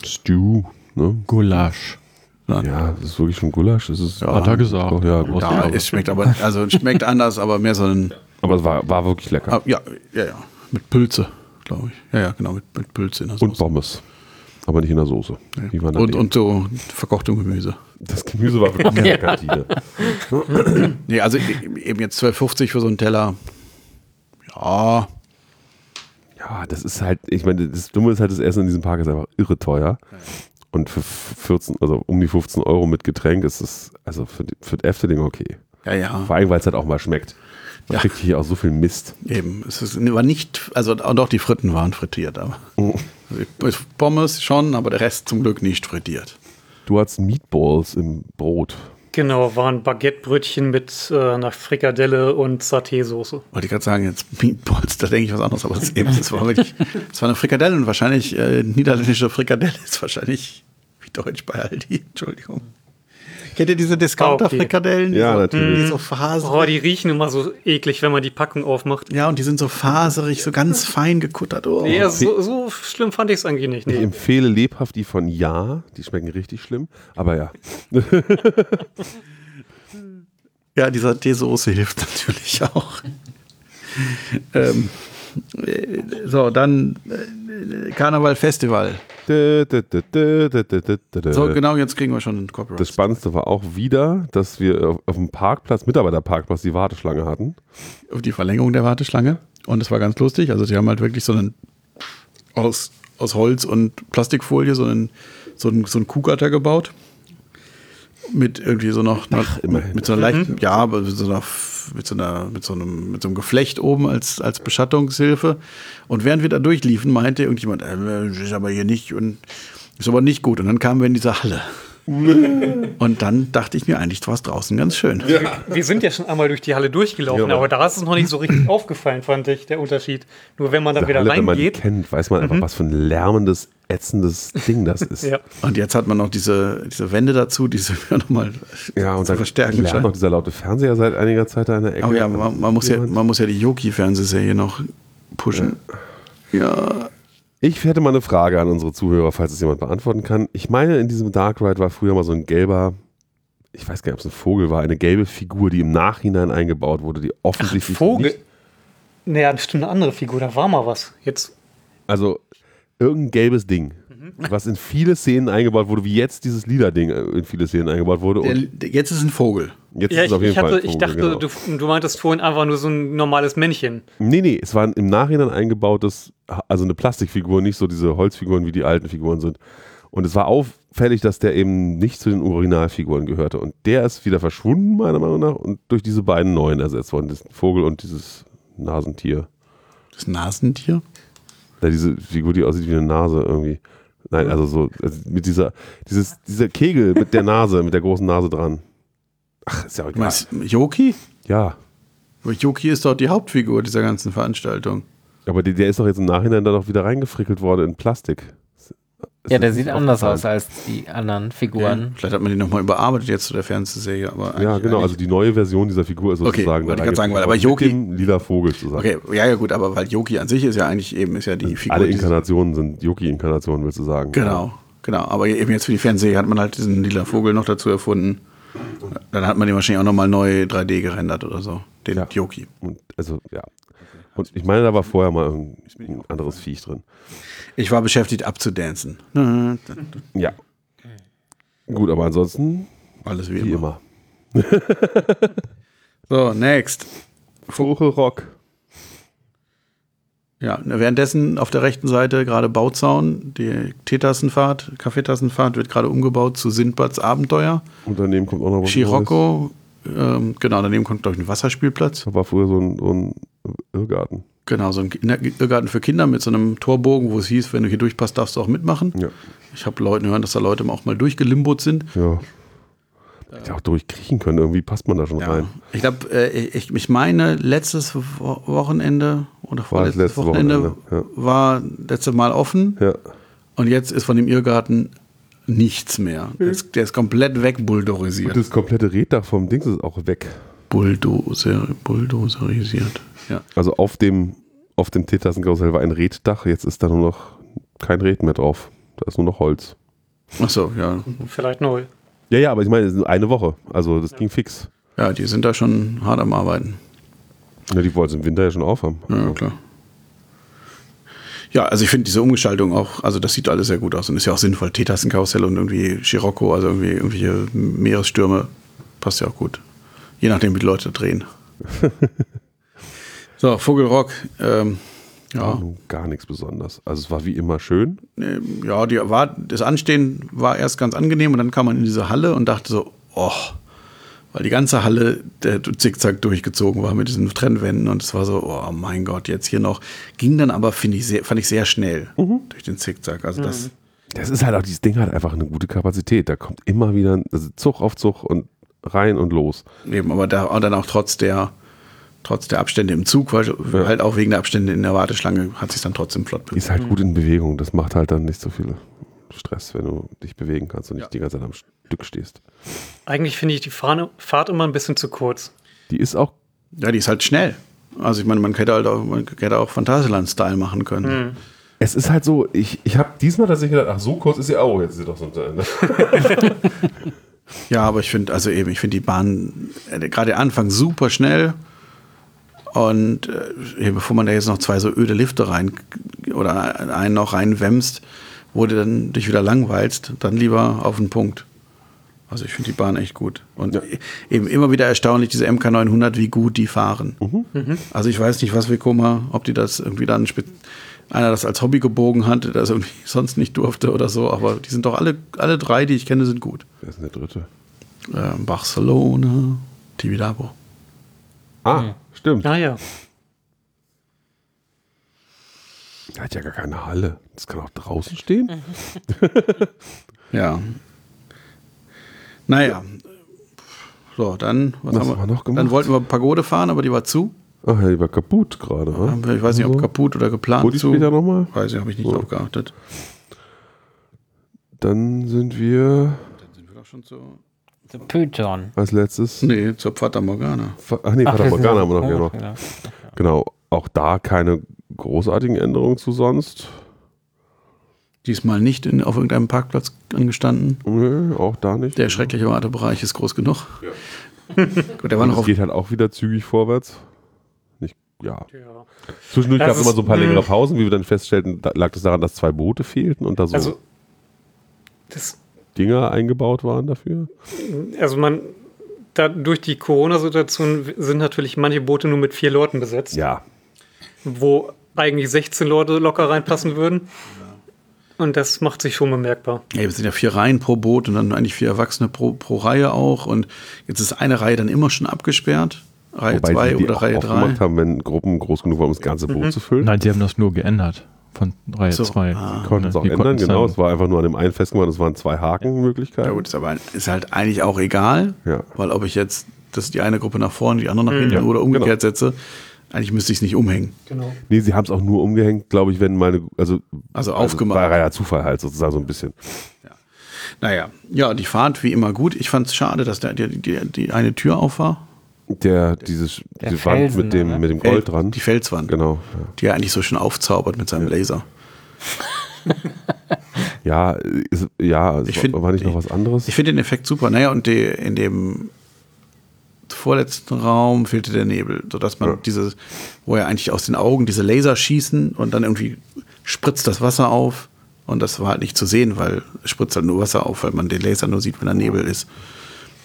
Speaker 1: Stew, ne?
Speaker 5: Gulasch.
Speaker 3: Ja,
Speaker 1: Ja, das ist wirklich schon Gulasch. Das ist,
Speaker 3: Ja,
Speaker 5: Hat er gesagt.
Speaker 1: Doch, ja,
Speaker 3: ja es schmeckt aber, also es schmeckt anders, aber mehr so ein,
Speaker 1: Aber es war, war wirklich lecker.
Speaker 3: ah, ja, ja, ja, mit Pilze, glaube ich. Ja, ja, genau, mit, mit Pilze in der
Speaker 1: Und
Speaker 3: Soße.
Speaker 1: Pommes. Aber nicht in der Soße. Waren
Speaker 3: Und, und so verkochtem Gemüse.
Speaker 1: das Gemüse war wirklich in der Kantine.
Speaker 3: Nee, also e- eben jetzt 12,50 für so einen Teller. Ja,
Speaker 1: Ja, das ist halt, ich meine, das Dumme ist halt, das Essen in diesem Park ist einfach irre teuer. Und für 14, also um die 15 Euro mit Getränk ist es, also für, die- für das Efteling okay.
Speaker 3: ja, ja.
Speaker 1: Vor allem, weil es halt auch mal schmeckt. Man
Speaker 3: Ja.
Speaker 1: kriegt hier auch so viel Mist.
Speaker 3: Eben, es ist, war nicht, also auch doch die Fritten waren frittiert, aber
Speaker 1: Oh.
Speaker 3: also Pommes schon, aber der Rest zum Glück nicht frittiert.
Speaker 1: Du hast Meatballs im Brot.
Speaker 4: Genau, waren Baguettebrötchen mit äh, einer Frikadelle und Saté-Soße.
Speaker 3: Wollte ich gerade sagen, jetzt Meatballs, da denke ich was anderes, aber das, eben, das war wirklich, das war eine Frikadelle und wahrscheinlich, äh, niederländische Frikadelle ist wahrscheinlich wie deutsch bei Aldi, Entschuldigung. Kennt ihr diese Discounter-Frikadellen?
Speaker 1: Ja,
Speaker 3: die so,
Speaker 1: natürlich.
Speaker 3: Die so faserig.
Speaker 4: Oh, die riechen immer so eklig, wenn man die Packung aufmacht.
Speaker 3: Ja, und die sind so faserig, so ganz fein gekuttert. Oh.
Speaker 4: Nee, also so, so schlimm fand ich es eigentlich nicht.
Speaker 1: Ich
Speaker 4: Nee.
Speaker 1: empfehle lebhaft die von Ja. Die schmecken richtig schlimm. Aber ja.
Speaker 3: Ja, dieser Teesoße hilft natürlich auch. ähm, äh, so, dann äh, Karneval Festival. So, genau, jetzt kriegen wir schon ein Copyright.
Speaker 1: Das Spannendste war auch wieder, dass wir auf, auf dem Parkplatz, Mitarbeiterparkplatz, die Warteschlange hatten.
Speaker 3: auf die Verlängerung der Warteschlange. Und es war ganz lustig. Also, sie haben halt wirklich so einen aus, aus Holz und Plastikfolie so einen, so einen, so einen Kuhgatter gebaut. Mit irgendwie so noch, noch
Speaker 1: immerhin.
Speaker 3: mit so einer leichten, ja, aber mit so einer, mit so einer, mit so einem, mit so einem Geflecht oben als, als Beschattungshilfe. Und während wir da durchliefen, meinte irgendjemand, äh, ist aber hier nicht und ist aber nicht gut. Und dann kamen wir in diese Halle. und dann dachte ich mir eigentlich, war es draußen ganz schön.
Speaker 4: Wir sind ja schon einmal durch die Halle durchgelaufen,
Speaker 1: Ja.
Speaker 4: aber da ist es noch nicht so richtig aufgefallen, fand ich, der Unterschied. Nur wenn man dann
Speaker 1: Diese
Speaker 4: wieder
Speaker 1: Halle, wenn man die
Speaker 4: reingeht.
Speaker 1: kennt, weiß man einfach, was für ein lärmendes, ätzendes Ding das ist.
Speaker 4: Ja.
Speaker 3: Und jetzt hat man noch diese, diese Wände dazu, die sie nochmal
Speaker 1: Ja, und
Speaker 3: zu
Speaker 1: dann
Speaker 3: verstärken scheinen.
Speaker 1: noch dieser laute Fernseher seit einiger Zeit da in der Ecke.
Speaker 3: Oh ja, man, man, muss ja, man muss ja die Yoki-Fernsehserie noch pushen. Ja.
Speaker 1: Ich hätte mal eine Frage an unsere Zuhörer, falls es jemand beantworten kann. Ich meine, in diesem Dark Ride war früher mal so ein gelber, ich weiß gar nicht, ob es ein Vogel war, eine gelbe Figur, die im Nachhinein eingebaut wurde, die offensichtlich.
Speaker 4: Vogel.
Speaker 1: Nicht,
Speaker 4: Naja, bestimmt eine andere Figur, da war mal was. Jetzt,
Speaker 1: also irgendein gelbes Ding, was in viele Szenen eingebaut wurde, wie jetzt dieses Lila-Ding äh, in viele Szenen eingebaut wurde.
Speaker 3: Der, jetzt ist ein Vogel.
Speaker 1: Jetzt
Speaker 4: ja,
Speaker 1: ist
Speaker 4: ich,
Speaker 1: es auf jeden
Speaker 4: ich, hatte,
Speaker 1: Fall. ein
Speaker 4: ich
Speaker 1: Vogel,
Speaker 4: dachte,
Speaker 1: genau.
Speaker 4: du, du meintest vorhin einfach nur so ein normales Männchen.
Speaker 1: Nee, nee, es war im Nachhinein eingebautes, also eine Plastikfigur, nicht so diese Holzfiguren, wie die alten Figuren sind. Und es war auffällig, dass der eben nicht zu den Originalfiguren gehörte. Und der ist wieder verschwunden, meiner Meinung nach, und durch diese beiden neuen ersetzt worden. Das Vogel und dieses Nasentier.
Speaker 3: Das Nasentier.
Speaker 1: Ja, diese Figur, die aussieht wie eine Nase irgendwie. Nein, also so, also mit dieser, dieses, dieser Kegel mit der Nase, mit der großen Nase dran. Ach, ist ja auch egal.
Speaker 3: meinst Yoki?
Speaker 1: Ja.
Speaker 3: Aber Yoki ist doch die Hauptfigur dieser ganzen Veranstaltung.
Speaker 1: Aber der, der ist doch jetzt im Nachhinein da doch wieder reingefrickelt worden in Plastik.
Speaker 2: Ja, der sieht
Speaker 1: das
Speaker 2: anders aus als die anderen Figuren.
Speaker 3: Vielleicht hat man die nochmal überarbeitet jetzt zu der Fernsehserie. Aber
Speaker 1: Ja, genau, also die neue Version dieser Figur ist
Speaker 3: Okay,
Speaker 1: sozusagen.
Speaker 3: wollte
Speaker 1: da
Speaker 3: sagen, weil- aber
Speaker 1: dem lila Vogel zusammen.
Speaker 3: Okay, ja, ja, gut, aber weil Yoki an sich ist ja eigentlich eben, ist ja die Figur.
Speaker 1: Alle Inkarnationen sind Yoki-Inkarnationen, willst du sagen.
Speaker 3: Genau, genau. Aber eben jetzt für die Fernsehserie hat man halt diesen lila Vogel noch dazu erfunden. Dann hat man den wahrscheinlich auch nochmal neu 3D gerendert oder so. Den
Speaker 1: Ja.
Speaker 3: Yoki.
Speaker 1: Und, also, ja. Und ich meine, da war vorher mal ein, ein anderes Viech drin.
Speaker 3: Ich war beschäftigt abzudancen.
Speaker 1: Ja. Gut, aber ansonsten,
Speaker 3: Alles wie,
Speaker 1: wie
Speaker 3: immer.
Speaker 1: immer.
Speaker 3: So, next.
Speaker 1: Vogelrock.
Speaker 3: Ja, währenddessen auf der rechten Seite gerade Bauzaun, die Teetassenfahrt, Kaffeetassenfahrt wird gerade umgebaut zu Sindbads Abenteuer.
Speaker 1: Und daneben kommt auch noch was.
Speaker 3: Scirocco, ähm, genau, daneben kommt, glaube ich, ein Wasserspielplatz.
Speaker 1: Da war früher so ein, so ein Irrgarten.
Speaker 3: Genau, so ein Kinder- Irrgarten für Kinder mit so einem Torbogen, wo es hieß, wenn du hier durchpasst, darfst du auch mitmachen.
Speaker 1: Ja.
Speaker 3: Ich habe Leuten hören, dass da Leute auch mal durchgelimbot sind.
Speaker 1: Ja. Hätte auch durchkriechen können, irgendwie passt man da schon
Speaker 3: Ja.
Speaker 1: rein.
Speaker 3: Ich glaube, äh, ich, ich meine, letztes Wo- Wochenende oder vorletztes
Speaker 1: letztes
Speaker 3: Wochenende,
Speaker 1: Wochenende, ja.
Speaker 3: war letzte Mal offen
Speaker 1: Ja.
Speaker 3: und jetzt ist von dem Irrgarten nichts mehr. Der ist, der ist komplett wegbulldorisiert.
Speaker 1: Und das komplette Reddach vom Dings ist auch weg.
Speaker 3: Bulldozer, bulldoserisiert. Ja.
Speaker 1: Also auf dem, auf dem Teetassenkarussell war ein Reddach, jetzt ist da nur noch kein Red mehr drauf. Da ist nur noch Holz.
Speaker 3: Ach so, ja.
Speaker 4: Vielleicht neu.
Speaker 1: Ja, ja, aber ich meine, es ist nur eine Woche. Also das ging fix.
Speaker 3: Ja, die sind da schon hart am Arbeiten.
Speaker 1: Ja, die wollten es im Winter ja schon aufhaben.
Speaker 3: Ja, klar. Ja, also ich finde diese Umgestaltung auch, also das sieht alles sehr gut aus und ist ja auch sinnvoll. Teetassenkarussell und irgendwie Scirocco, also irgendwie irgendwelche Meeresstürme, passt ja auch gut. Je nachdem, wie die Leute drehen. so, Vogelrock, ähm, ja,
Speaker 1: Gar nichts besonders. Also es war wie immer schön.
Speaker 3: ähm, ja, die war, das Anstehen war erst ganz angenehm und dann kam man in diese Halle und dachte so, oh, weil die ganze Halle der zickzack durchgezogen war mit diesen Trennwänden und es war so, oh mein Gott, jetzt hier noch. Ging dann aber, finde ich, sehr, fand ich sehr schnell durch den Zickzack. Also das,
Speaker 1: Das ist halt auch, dieses Ding hat einfach eine gute Kapazität. Da kommt immer wieder also Zug auf Zug und rein und los.
Speaker 3: eben, aber da und dann auch trotz der, trotz der Abstände im Zug, weil halt auch wegen der Abstände in der Warteschlange hat sich dann trotzdem flott
Speaker 1: Die ist halt gut in Bewegung. Das macht halt dann nicht so viele Stress, wenn du dich bewegen kannst und nicht
Speaker 3: Ja.
Speaker 1: die ganze Zeit am Stück stehst.
Speaker 4: Eigentlich finde ich die Fahne, Fahrt immer ein bisschen zu kurz.
Speaker 1: Die ist auch,
Speaker 3: Ja, die ist halt schnell. Also ich meine, man hätte halt auch, man hätte auch Phantasialand-Style machen können.
Speaker 1: es ist halt so, ich, ich habe diesmal tatsächlich gedacht, ach so kurz ist sie auch, jetzt ist sie doch so ein Ende.
Speaker 3: Ja, aber ich finde, also eben, ich finde die Bahn äh, gerade Anfang super schnell. Und äh, bevor man da jetzt noch zwei so öde Lifte rein oder einen noch reinwämst, wo du dann dich wieder langweilst, dann lieber auf den Punkt. Also ich finde die Bahn echt gut. Und
Speaker 1: Ja.
Speaker 3: eben immer wieder erstaunlich, diese MK900, wie gut die fahren. Also ich weiß nicht, was Vekoma, ob die das irgendwie dann einer das als Hobby gebogen hat, der das irgendwie sonst nicht durfte oder so, aber die sind doch alle, alle drei, die ich kenne, sind gut.
Speaker 1: Wer ist denn der dritte?
Speaker 3: Äh, Barcelona, Tibidabo.
Speaker 1: Ah, stimmt.
Speaker 4: Naja,
Speaker 1: Der hat ja gar keine Halle. Das kann auch draußen stehen.
Speaker 3: Ja. Naja. So, dann, was,
Speaker 1: Was
Speaker 3: haben
Speaker 1: wir noch gemacht?
Speaker 3: Dann wollten wir Pagode fahren, aber die war zu.
Speaker 1: Ach ja, die war kaputt gerade. wa?
Speaker 3: Ich weiß nicht, ob
Speaker 1: Also,
Speaker 3: kaputt oder geplant
Speaker 1: Wo die
Speaker 3: zu.
Speaker 1: später nochmal?
Speaker 3: Weiß ich, habe ich nicht
Speaker 1: So.
Speaker 3: drauf geachtet.
Speaker 1: Dann sind wir
Speaker 3: Dann sind wir doch schon zu.
Speaker 2: The Python.
Speaker 1: als letztes.
Speaker 3: Nee, zur Fata Morgana.
Speaker 1: Ach nee, Fata
Speaker 2: wir sind
Speaker 1: Morgana haben wir noch, ja
Speaker 2: oh,
Speaker 1: noch.
Speaker 2: genau.
Speaker 1: Genau. Auch da keine großartigen Änderungen zu sonst.
Speaker 3: Diesmal nicht in, auf irgendeinem Parkplatz angestanden.
Speaker 1: Nö, auch da nicht.
Speaker 3: Der schreckliche Wartebereich ist groß genug. Gut, der war noch
Speaker 1: es geht halt auch wieder zügig vorwärts. Nicht, ja.
Speaker 4: ja.
Speaker 1: Zwischendurch
Speaker 4: Das
Speaker 1: gab es immer
Speaker 4: ist-
Speaker 1: so ein paar längere. Pausen, wie wir dann feststellten, da lag es daran, dass zwei Boote fehlten und da so
Speaker 4: Also, das,
Speaker 1: Dinger eingebaut waren dafür.
Speaker 4: also man, da, durch die Corona-Situation sind natürlich manche Boote nur mit vier Leuten besetzt,
Speaker 1: Ja,
Speaker 4: wo eigentlich 16 Leute locker reinpassen würden. Und das macht sich schon bemerkbar.
Speaker 3: Ja, es sind ja vier Reihen pro Boot und dann eigentlich vier Erwachsene pro, pro Reihe auch. Und jetzt ist eine Reihe dann immer schon abgesperrt. Reihe
Speaker 1: wobei
Speaker 3: 2
Speaker 1: sie die
Speaker 3: oder
Speaker 1: auch
Speaker 3: Reihe
Speaker 1: aufgemacht
Speaker 3: 3.
Speaker 1: haben, wenn Gruppen groß genug waren, um das ganze Boot zu füllen.
Speaker 5: Nein, sie haben das nur geändert. Von Reihe
Speaker 3: So,
Speaker 5: 2.
Speaker 3: ah.
Speaker 1: Konnten es auch ändern, genau. Es war einfach nur an dem einen festgemacht, es waren zwei Hakenmöglichkeiten.
Speaker 3: Ja gut, ist aber ist halt eigentlich auch egal,
Speaker 1: Ja.
Speaker 3: weil ob ich jetzt das die eine Gruppe nach vorne, die andere nach hinten
Speaker 1: Ja,
Speaker 3: oder umgekehrt
Speaker 1: genau.
Speaker 3: setze, eigentlich müsste ich es nicht umhängen.
Speaker 4: Genau.
Speaker 1: Nee, sie haben es auch nur umgehängt, glaube ich, wenn meine, also,
Speaker 3: Also aufgemacht.
Speaker 1: War ja Zufall halt sozusagen so ein bisschen.
Speaker 3: Naja, ja, die Fahrt wie immer gut. Ich fand es schade, dass da die, die, die eine Tür auf war.
Speaker 1: Der, dieses,
Speaker 2: Der
Speaker 1: die Wand
Speaker 2: Felsen,
Speaker 1: mit dem,
Speaker 2: oder?
Speaker 1: mit dem Gold dran.
Speaker 3: Die Felswand,
Speaker 1: Genau.
Speaker 3: die er eigentlich so schön aufzaubert mit seinem Laser.
Speaker 1: Ja, ist, ja, es
Speaker 3: Ich
Speaker 1: war,
Speaker 3: find-
Speaker 1: war nicht noch was anderes.
Speaker 3: Ich finde den Effekt super. Naja, und die, in dem vorletzten Raum fehlte der Nebel, sodass man
Speaker 1: Ja.
Speaker 3: dieses, wo er eigentlich aus den Augen diese Laser schießen und dann irgendwie spritzt das Wasser auf. Und das war halt nicht zu sehen, weil es spritzt halt nur Wasser auf, weil man den Laser nur sieht, wenn da Nebel ist.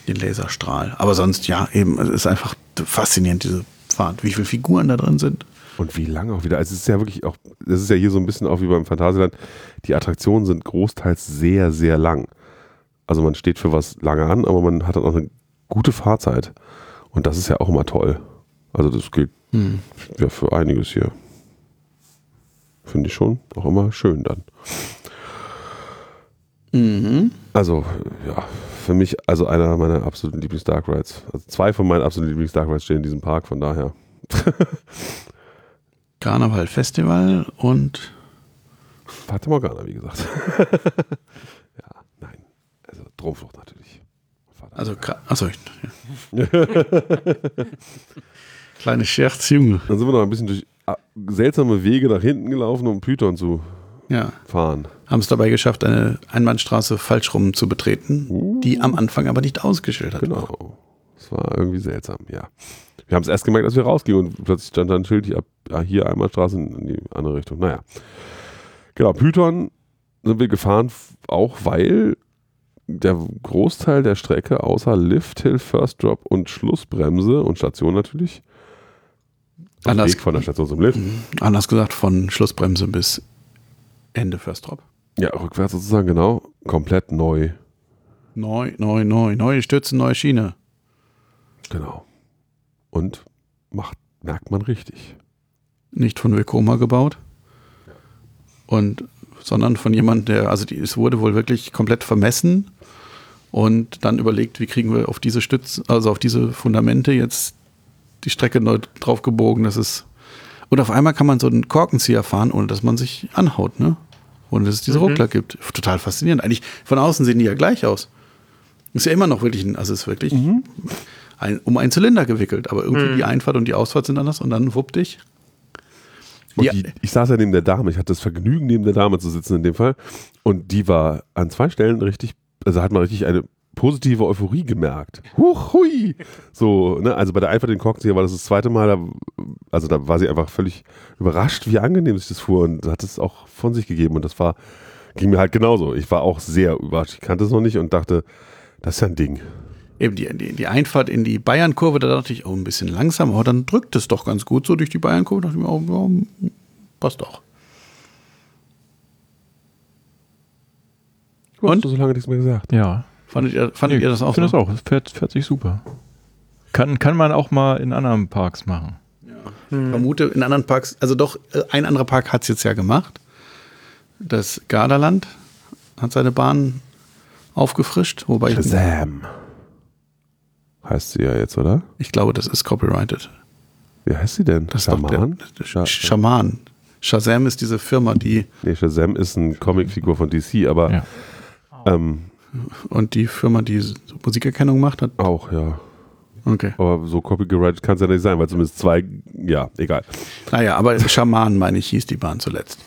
Speaker 3: Den Laserstrahl. Aber sonst, ja, eben, es ist einfach faszinierend, diese Fahrt, wie viele Figuren da drin sind.
Speaker 1: Und wie lange auch wieder. Also es ist ja wirklich auch, das ist ja hier so ein bisschen auch wie beim Phantasialand. Die Attraktionen sind großteils sehr, sehr lang. Also man steht für was lange an, aber man hat dann auch eine gute Fahrzeit. Und das ist ja auch immer toll. Also das gilt ja für einiges hier. Finde ich schon auch immer schön dann. Also, ja, für mich, also einer meiner absoluten Lieblings-Dark Rides. Also zwei von meinen absoluten Lieblings-Dark Rides stehen in diesem Park, von daher.
Speaker 3: Karneval Festival und
Speaker 1: Fata Morgana, wie gesagt. ja, nein. Also Dromflucht natürlich.
Speaker 3: Also, achso, ja. Kleine Scherz, Junge.
Speaker 1: Dann sind wir noch ein bisschen durch ah, seltsame Wege nach hinten gelaufen, um Python zu
Speaker 3: Ja.
Speaker 1: fahren.
Speaker 3: Haben es dabei geschafft, eine Einbahnstraße falsch rum zu betreten, die am Anfang aber nicht ausgeschildert war.
Speaker 1: Genau. Das war irgendwie seltsam, ja. Wir haben es erst gemerkt, als wir rausgingen und plötzlich stand da ein Schild, hier, hier Einbahnstraße in die andere Richtung. Naja. Genau, Python sind wir gefahren, auch weil der Großteil der Strecke außer Lift, Hill, First Drop und Schlussbremse und Station natürlich, auf
Speaker 3: Anders-
Speaker 1: Weg von der Station zum Lift,
Speaker 3: Anders gesagt, von Schlussbremse bis Ende First Drop.
Speaker 1: ja, rückwärts sozusagen, genau, komplett neu.
Speaker 3: Neu, neu, neu, neue Stützen, neue Schiene.
Speaker 1: Genau. Und macht, merkt man richtig.
Speaker 3: Nicht von Vekoma gebaut. Und, sondern von jemand, der, also die, es wurde wohl wirklich komplett vermessen und dann überlegt, wie kriegen wir auf diese Stütze, also auf diese Fundamente jetzt die Strecke neu drauf gebogen, dass es. Und auf einmal kann man so einen Korkenzieher fahren, ohne dass man sich anhaut, ne? ohne dass es diese Ruckler gibt. Total faszinierend. Eigentlich von außen sehen die ja gleich aus. Ist ja immer noch wirklich ein, also ist wirklich ein, um einen Zylinder gewickelt, aber irgendwie die Einfahrt und die Ausfahrt sind anders und dann wupp dich. Ja.
Speaker 1: die, ich saß ja neben der Dame. Ich hatte das Vergnügen, neben der Dame zu sitzen in dem Fall. Und die war an zwei Stellen richtig, also hat man richtig eine positive Euphorie gemerkt. Huch, hui. So, ne, also bei der Einfahrt in Korkenzieher war das das zweite Mal, da, also da war sie einfach völlig überrascht, wie angenehm sich das fuhr und hat es auch von sich gegeben. Und das war, ging mir halt genauso. Ich war auch sehr überrascht. Ich kannte es noch nicht und dachte, das ist ja ein Ding.
Speaker 3: Eben die, die, die Einfahrt in die Bayern-Kurve, da dachte ich, oh, ein bisschen langsam, aber dann drückt es doch ganz gut so durch die Bayern-Kurve. Da dachte ich mir, oh, ja, passt doch.
Speaker 1: Du
Speaker 3: Und?
Speaker 1: hast so lange nichts mehr gesagt.
Speaker 5: Ja.
Speaker 3: Fandet ihr, fandet ihr das auch
Speaker 5: Ich finde
Speaker 3: so?
Speaker 5: das auch. Es fährt, fährt sich super. Kann, kann man auch mal in anderen Parks machen.
Speaker 3: Ich vermute, in anderen Parks, also doch, äh, ein anderer Park hat es jetzt ja gemacht. Das Gardaland hat seine Bahn aufgefrischt, wobei ich,
Speaker 1: Shazam. Heißt sie ja jetzt, oder?
Speaker 3: ich glaube, das ist copyrighted.
Speaker 1: Wie heißt sie denn?
Speaker 3: Das ist doch
Speaker 1: Schaman?
Speaker 3: der,
Speaker 1: Scha-
Speaker 3: der Schaman. Shazam ist diese Firma, die
Speaker 1: Nee, Shazam ist eine Comicfigur von DC, aber
Speaker 5: Ja.
Speaker 1: Ähm,
Speaker 3: und die Firma, die Musikerkennung macht, hat.
Speaker 1: auch, ja.
Speaker 3: Okay.
Speaker 1: Aber so copyrighted kann es ja nicht sein, weil zumindest zwei, ja, egal.
Speaker 3: Naja, aber Schaman, meine ich, hieß die Bahn zuletzt.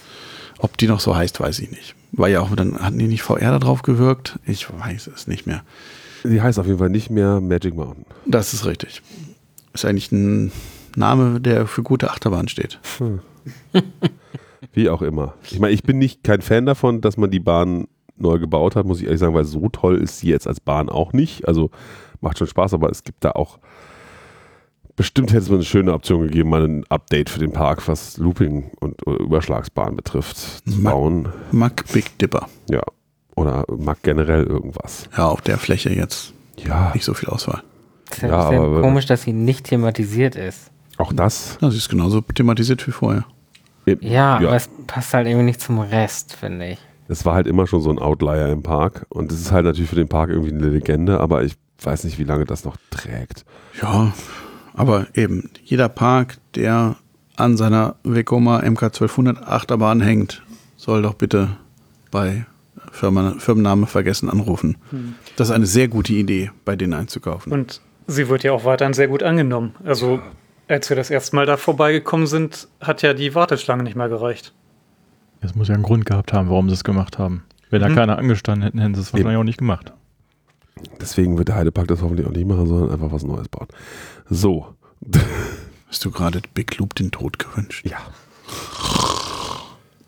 Speaker 3: Ob die noch so heißt, weiß ich nicht. War ja auch, dann hatten die nicht VR da drauf gewirkt? Ich weiß es nicht mehr.
Speaker 1: Sie heißt auf jeden Fall nicht mehr Magic Mountain.
Speaker 3: Das ist richtig. Ist eigentlich ein Name, der für gute Achterbahn steht.
Speaker 1: Wie auch immer. Ich meine, ich bin nicht kein Fan davon, dass man die Bahn neu gebaut hat, muss ich ehrlich sagen, weil so toll ist sie jetzt als Bahn auch nicht. Also macht schon Spaß, aber es gibt da auch bestimmt hätte es mal eine schöne Option gegeben, mal ein Update für den Park, was Looping und oder Überschlagsbahn betrifft, zu bauen.
Speaker 3: Mack Big Dipper.
Speaker 1: Ja. Oder mag generell irgendwas.
Speaker 3: Ja, auf der Fläche jetzt
Speaker 1: Ja,
Speaker 3: nicht so viel Auswahl.
Speaker 2: Ist ja,
Speaker 1: Ja,
Speaker 2: ein bisschen
Speaker 1: aber-
Speaker 2: komisch, dass sie nicht thematisiert ist.
Speaker 1: auch das.
Speaker 3: Das ist genauso thematisiert wie vorher.
Speaker 2: Ja,
Speaker 1: Ja.
Speaker 2: aber es passt halt irgendwie nicht zum Rest, finde ich.
Speaker 1: Es war halt immer schon so ein Outlier im Park und es ist halt natürlich für den Park irgendwie eine Legende, aber ich weiß nicht, wie lange das noch trägt.
Speaker 3: Ja, aber eben, jeder Park, der an seiner Vekoma MK1200 Achterbahn hängt, soll doch bitte bei Firma, Firmenname vergessen anrufen. Das ist eine sehr gute Idee, bei denen einzukaufen.
Speaker 4: Und sie wird ja auch weiterhin sehr gut angenommen. Also, als wir das erste Mal da vorbeigekommen sind, hat ja die Warteschlange nicht mehr gereicht.
Speaker 5: Das muss ja einen Grund gehabt haben, warum sie es gemacht haben. Wenn da keiner angestanden hätten, hätten sie es wahrscheinlich
Speaker 1: Eben.
Speaker 5: auch nicht gemacht.
Speaker 1: Deswegen wird der Heidepark das hoffentlich auch nicht machen, sondern einfach was Neues bauen. So.
Speaker 3: Hast du gerade Big Loop den Tod gewünscht?
Speaker 1: ja.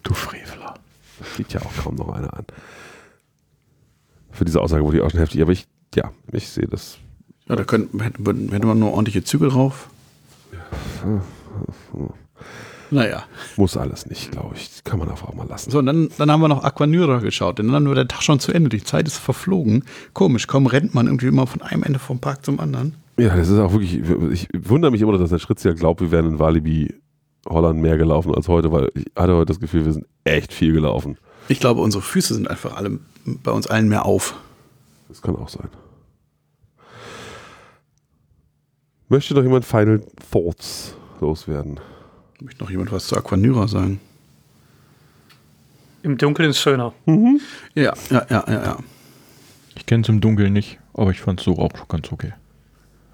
Speaker 5: Du Frevler.
Speaker 1: Sieht ja auch kaum noch einer an. Für diese Aussage wurde ich auch schon heftig, aber ich, ja, ich sehe das.
Speaker 3: Ja, da könnte, hätte, hätte man nur ordentliche Züge drauf. Naja.
Speaker 1: Muss alles nicht, glaube ich. Kann man einfach auch mal lassen.
Speaker 3: So, und dann, dann haben wir noch Aquanyra geschaut, denn dann war der Tag schon zu Ende. Die Zeit ist verflogen. Komisch, kaum rennt man irgendwie immer von einem Ende vom Park zum anderen.
Speaker 1: Ja, das ist auch wirklich, ich wundere mich immer, dass der Schritz ja glaubt, wir wären in Walibi Holland mehr gelaufen als heute, weil ich hatte heute das Gefühl, wir sind echt viel gelaufen.
Speaker 3: Ich glaube, unsere Füße sind einfach alle bei uns allen mehr auf.
Speaker 1: Das kann auch sein. Möchte noch jemand Final Thoughts loswerden?
Speaker 3: Möchte noch jemand was zu Aquanyra sagen?
Speaker 4: Im Dunkeln ist schöner.
Speaker 3: Ja, ja, ja, ja, ja.
Speaker 5: Ich kenne es im Dunkeln nicht, aber ich fand es so auch ganz okay.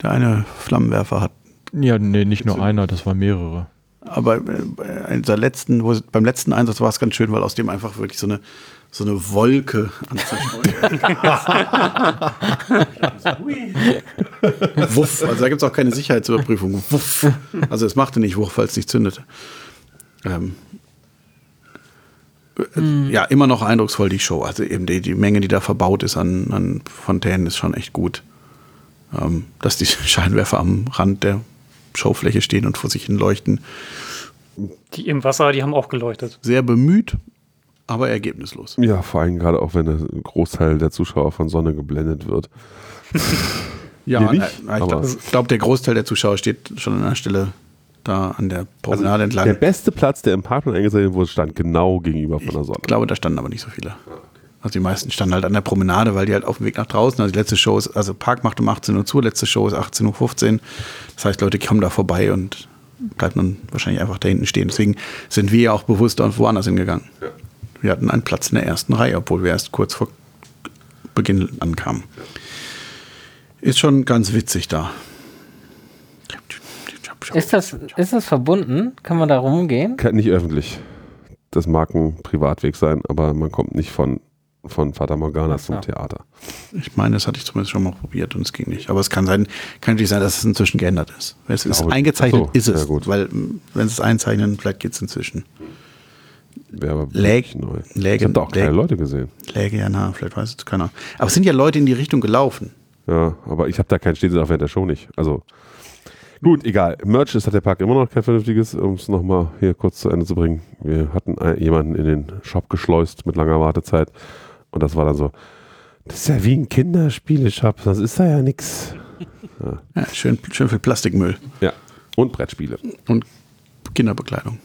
Speaker 3: Der eine Flammenwerfer hat.
Speaker 5: Ja, nee, nicht nur einer, das waren mehrere.
Speaker 3: Aber äh, bei dieser letzten, wo, beim letzten Einsatz war es ganz schön, weil aus dem einfach wirklich so eine, so eine Wolke an Zerstreuung. Wuff. Also da gibt es auch keine Sicherheitsüberprüfung. Wuff. Also es machte nicht Wuff, weil es nicht zündete. Ähm, äh, Ja, immer noch eindrucksvoll die Show. Also eben die, die Menge, die da verbaut ist an, an Fontänen, ist schon echt gut. Ähm, dass die Scheinwerfer am Rand der Showfläche stehen und vor sich hin leuchten.
Speaker 4: Die im Wasser, die haben auch geleuchtet.
Speaker 3: Sehr bemüht, aber ergebnislos.
Speaker 1: Ja, vor allem gerade auch, wenn ein Großteil der Zuschauer von Sonne geblendet wird.
Speaker 3: Ja,
Speaker 1: nicht,
Speaker 3: ich glaube, glaub, der Großteil der Zuschauer steht schon an der Stelle da an der Promenade entlang.
Speaker 1: Der beste Platz, der im Parkplan eingezeichnet wurde, stand genau gegenüber von der Sonne.
Speaker 3: Ich glaube, da standen aber nicht so viele. Also die meisten standen halt an der Promenade, weil die halt auf dem Weg nach draußen, also die letzte Show ist, also Park macht um 18 Uhr zu, letzte Show ist 18.15 Uhr. Das heißt, Leute kommen da vorbei und bleiben dann wahrscheinlich einfach da hinten stehen. Deswegen sind wir ja auch bewusst und woanders hingegangen. wir hatten einen Platz in der ersten Reihe, obwohl wir erst kurz vor Beginn ankamen. Ist schon ganz witzig da.
Speaker 2: Ist das, ist das verbunden? Kann man da rumgehen?
Speaker 1: Kann- Nicht öffentlich. Das mag ein Privatweg sein, aber man kommt nicht von, von Fata Morgana zum. Theater.
Speaker 3: Ich meine, das hatte ich zumindest schon mal probiert und es ging nicht. Aber es kann sein, kann natürlich sein, dass es inzwischen geändert ist. Wenn es ist
Speaker 1: glaube-
Speaker 3: eingezeichnet,
Speaker 1: so,
Speaker 3: ist es.
Speaker 1: ja gut.
Speaker 3: Weil, m, wenn sie es einzeichnen, vielleicht geht es inzwischen.
Speaker 1: Wäre aber
Speaker 3: Läg-
Speaker 1: neu.
Speaker 3: Läge-
Speaker 1: ich habe da auch keine
Speaker 3: Läge-
Speaker 1: Leute gesehen.
Speaker 3: Läge ja nah, vielleicht weiß es keiner. Aber es sind ja Leute in die Richtung gelaufen.
Speaker 1: Ja, aber ich habe da keinen Stehsitz während der Show nicht. Also gut, egal. Merch ist hat der Park immer noch kein vernünftiges, um es nochmal hier kurz zu Ende zu bringen. Wir hatten jemanden in den Shop geschleust mit langer Wartezeit und das war dann so, das ist ja wie ein Kinderspieleshop, das ist da ja nix.
Speaker 3: Ja, schön, schön viel Plastikmüll
Speaker 1: Ja, und Brettspiele.
Speaker 3: und Kinderbekleidung.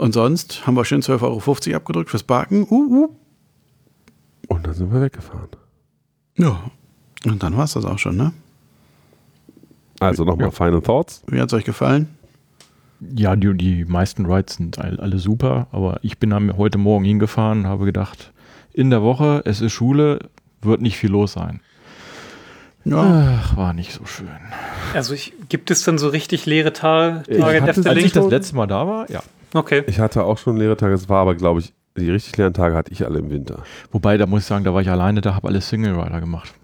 Speaker 3: Und sonst haben wir schön 12,50 Euro abgedrückt fürs Parken. Uh, uh.
Speaker 1: Und dann sind wir weggefahren.
Speaker 3: Ja. Und dann war es das auch schon, ne?
Speaker 1: Also nochmal Final Thoughts.
Speaker 3: Wie hat es euch gefallen?
Speaker 5: Ja, die, die meisten Rides sind all- alle super, aber ich bin am- heute Morgen hingefahren und habe gedacht, in der Woche, es ist Schule, wird nicht viel los sein.
Speaker 3: Ja.
Speaker 5: Ach, war nicht so schön.
Speaker 4: Also ich, gibt es denn so richtig leere Ta
Speaker 5: Ich
Speaker 4: Tage
Speaker 5: hatte,
Speaker 4: der
Speaker 5: als ich das letzte Mal da war, ja.
Speaker 4: Okay.
Speaker 1: Ich hatte auch schon leere Tage, es war aber, glaube ich, die richtig leeren Tage hatte ich alle im Winter.
Speaker 5: Wobei, da muss ich sagen, da war ich alleine, da habe alle Single Rider gemacht.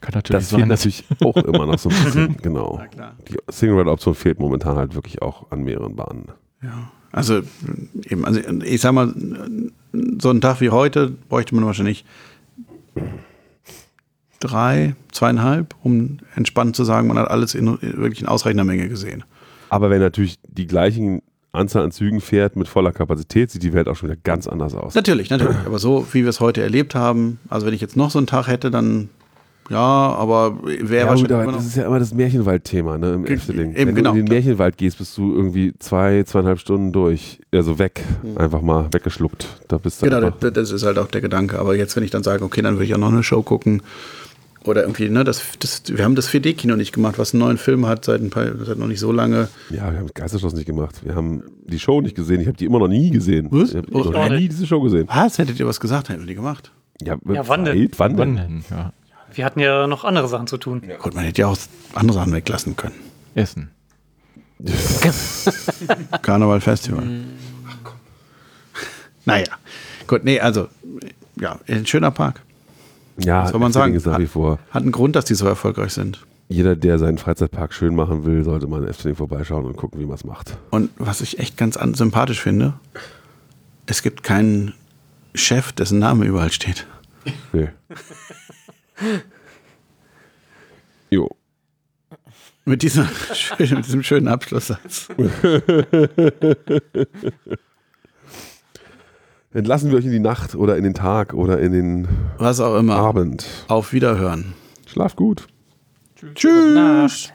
Speaker 5: Kann natürlich
Speaker 1: Das fehlt
Speaker 5: sein, dass
Speaker 1: natürlich auch immer noch so ein bisschen, genau. Die Single-Ride-Option fehlt momentan halt wirklich auch an mehreren Bahnen.
Speaker 3: Ja. Also, eben, also ich sag mal, so einen Tag wie heute bräuchte man wahrscheinlich drei, zweieinhalb, um entspannt zu sagen, man hat alles in wirklich in ausreichender Menge gesehen.
Speaker 1: Aber wenn natürlich die gleichen Anzahl an Zügen fährt mit voller Kapazität, sieht die Welt auch schon wieder ganz anders aus.
Speaker 3: Natürlich, natürlich. Aber so, wie wir es heute erlebt haben, also wenn ich jetzt noch so einen Tag hätte, dann ja, aber wäre
Speaker 1: Ja,
Speaker 3: wahrscheinlich
Speaker 1: gut, aber das ist ja immer das Märchenwald-Thema ne, im Efteling.
Speaker 3: eben,
Speaker 1: Wenn
Speaker 3: genau,
Speaker 1: du in den
Speaker 3: klar.
Speaker 1: Märchenwald gehst, bist du irgendwie zwei, zweieinhalb Stunden durch, also weg, einfach mal weggeschluckt. Da bist du
Speaker 3: Genau,
Speaker 1: einfach,
Speaker 3: das, das ist halt auch der Gedanke. Aber jetzt, wenn ich dann sage, okay, dann würde ich auch noch eine Show gucken. Oder irgendwie, ne, das, das, wir haben das 4D-Kino nicht gemacht, was einen neuen Film hat seit, ein paar, seit noch nicht so lange.
Speaker 1: Ja, wir haben Geisterschloss nicht gemacht. Wir haben die Show nicht gesehen. Ich habe die immer noch nie gesehen.
Speaker 3: Was?
Speaker 1: Ich habe
Speaker 3: Oh,
Speaker 1: noch nie diese Show gesehen.
Speaker 3: Was? Hättet ihr was gesagt, hätten wir die gemacht.
Speaker 1: Ja,
Speaker 4: Ja, wann denn?
Speaker 1: Wann
Speaker 5: Wann
Speaker 1: denn?
Speaker 5: denn? Ja.
Speaker 4: Wir hatten ja noch andere Sachen zu tun.
Speaker 3: Gut, man hätte ja auch andere Sachen weglassen können.
Speaker 5: Essen.
Speaker 3: Karneval Festival. Naja. Gut, nee, also, ja, ein schöner Park.
Speaker 1: Ja,
Speaker 3: Was soll man sagen?
Speaker 1: ist nach wie vor.
Speaker 3: Hat einen Grund, dass die so erfolgreich sind.
Speaker 1: Jeder, der seinen Freizeitpark schön machen will, sollte mal in Efteling vorbeischauen und gucken, wie man es macht.
Speaker 3: Und was ich echt ganz an sympathisch finde, es gibt keinen Chef, dessen Name überall steht.
Speaker 1: Nee. jo.
Speaker 3: Mit, dieser, mit diesem schönen Abschlusssatz.
Speaker 1: Entlassen wir euch in die Nacht oder in den Tag oder in den
Speaker 3: Was auch immer.
Speaker 1: Abend.
Speaker 3: Auf Wiederhören.
Speaker 1: Schlaf gut.
Speaker 3: Tschüss.
Speaker 2: Nacht.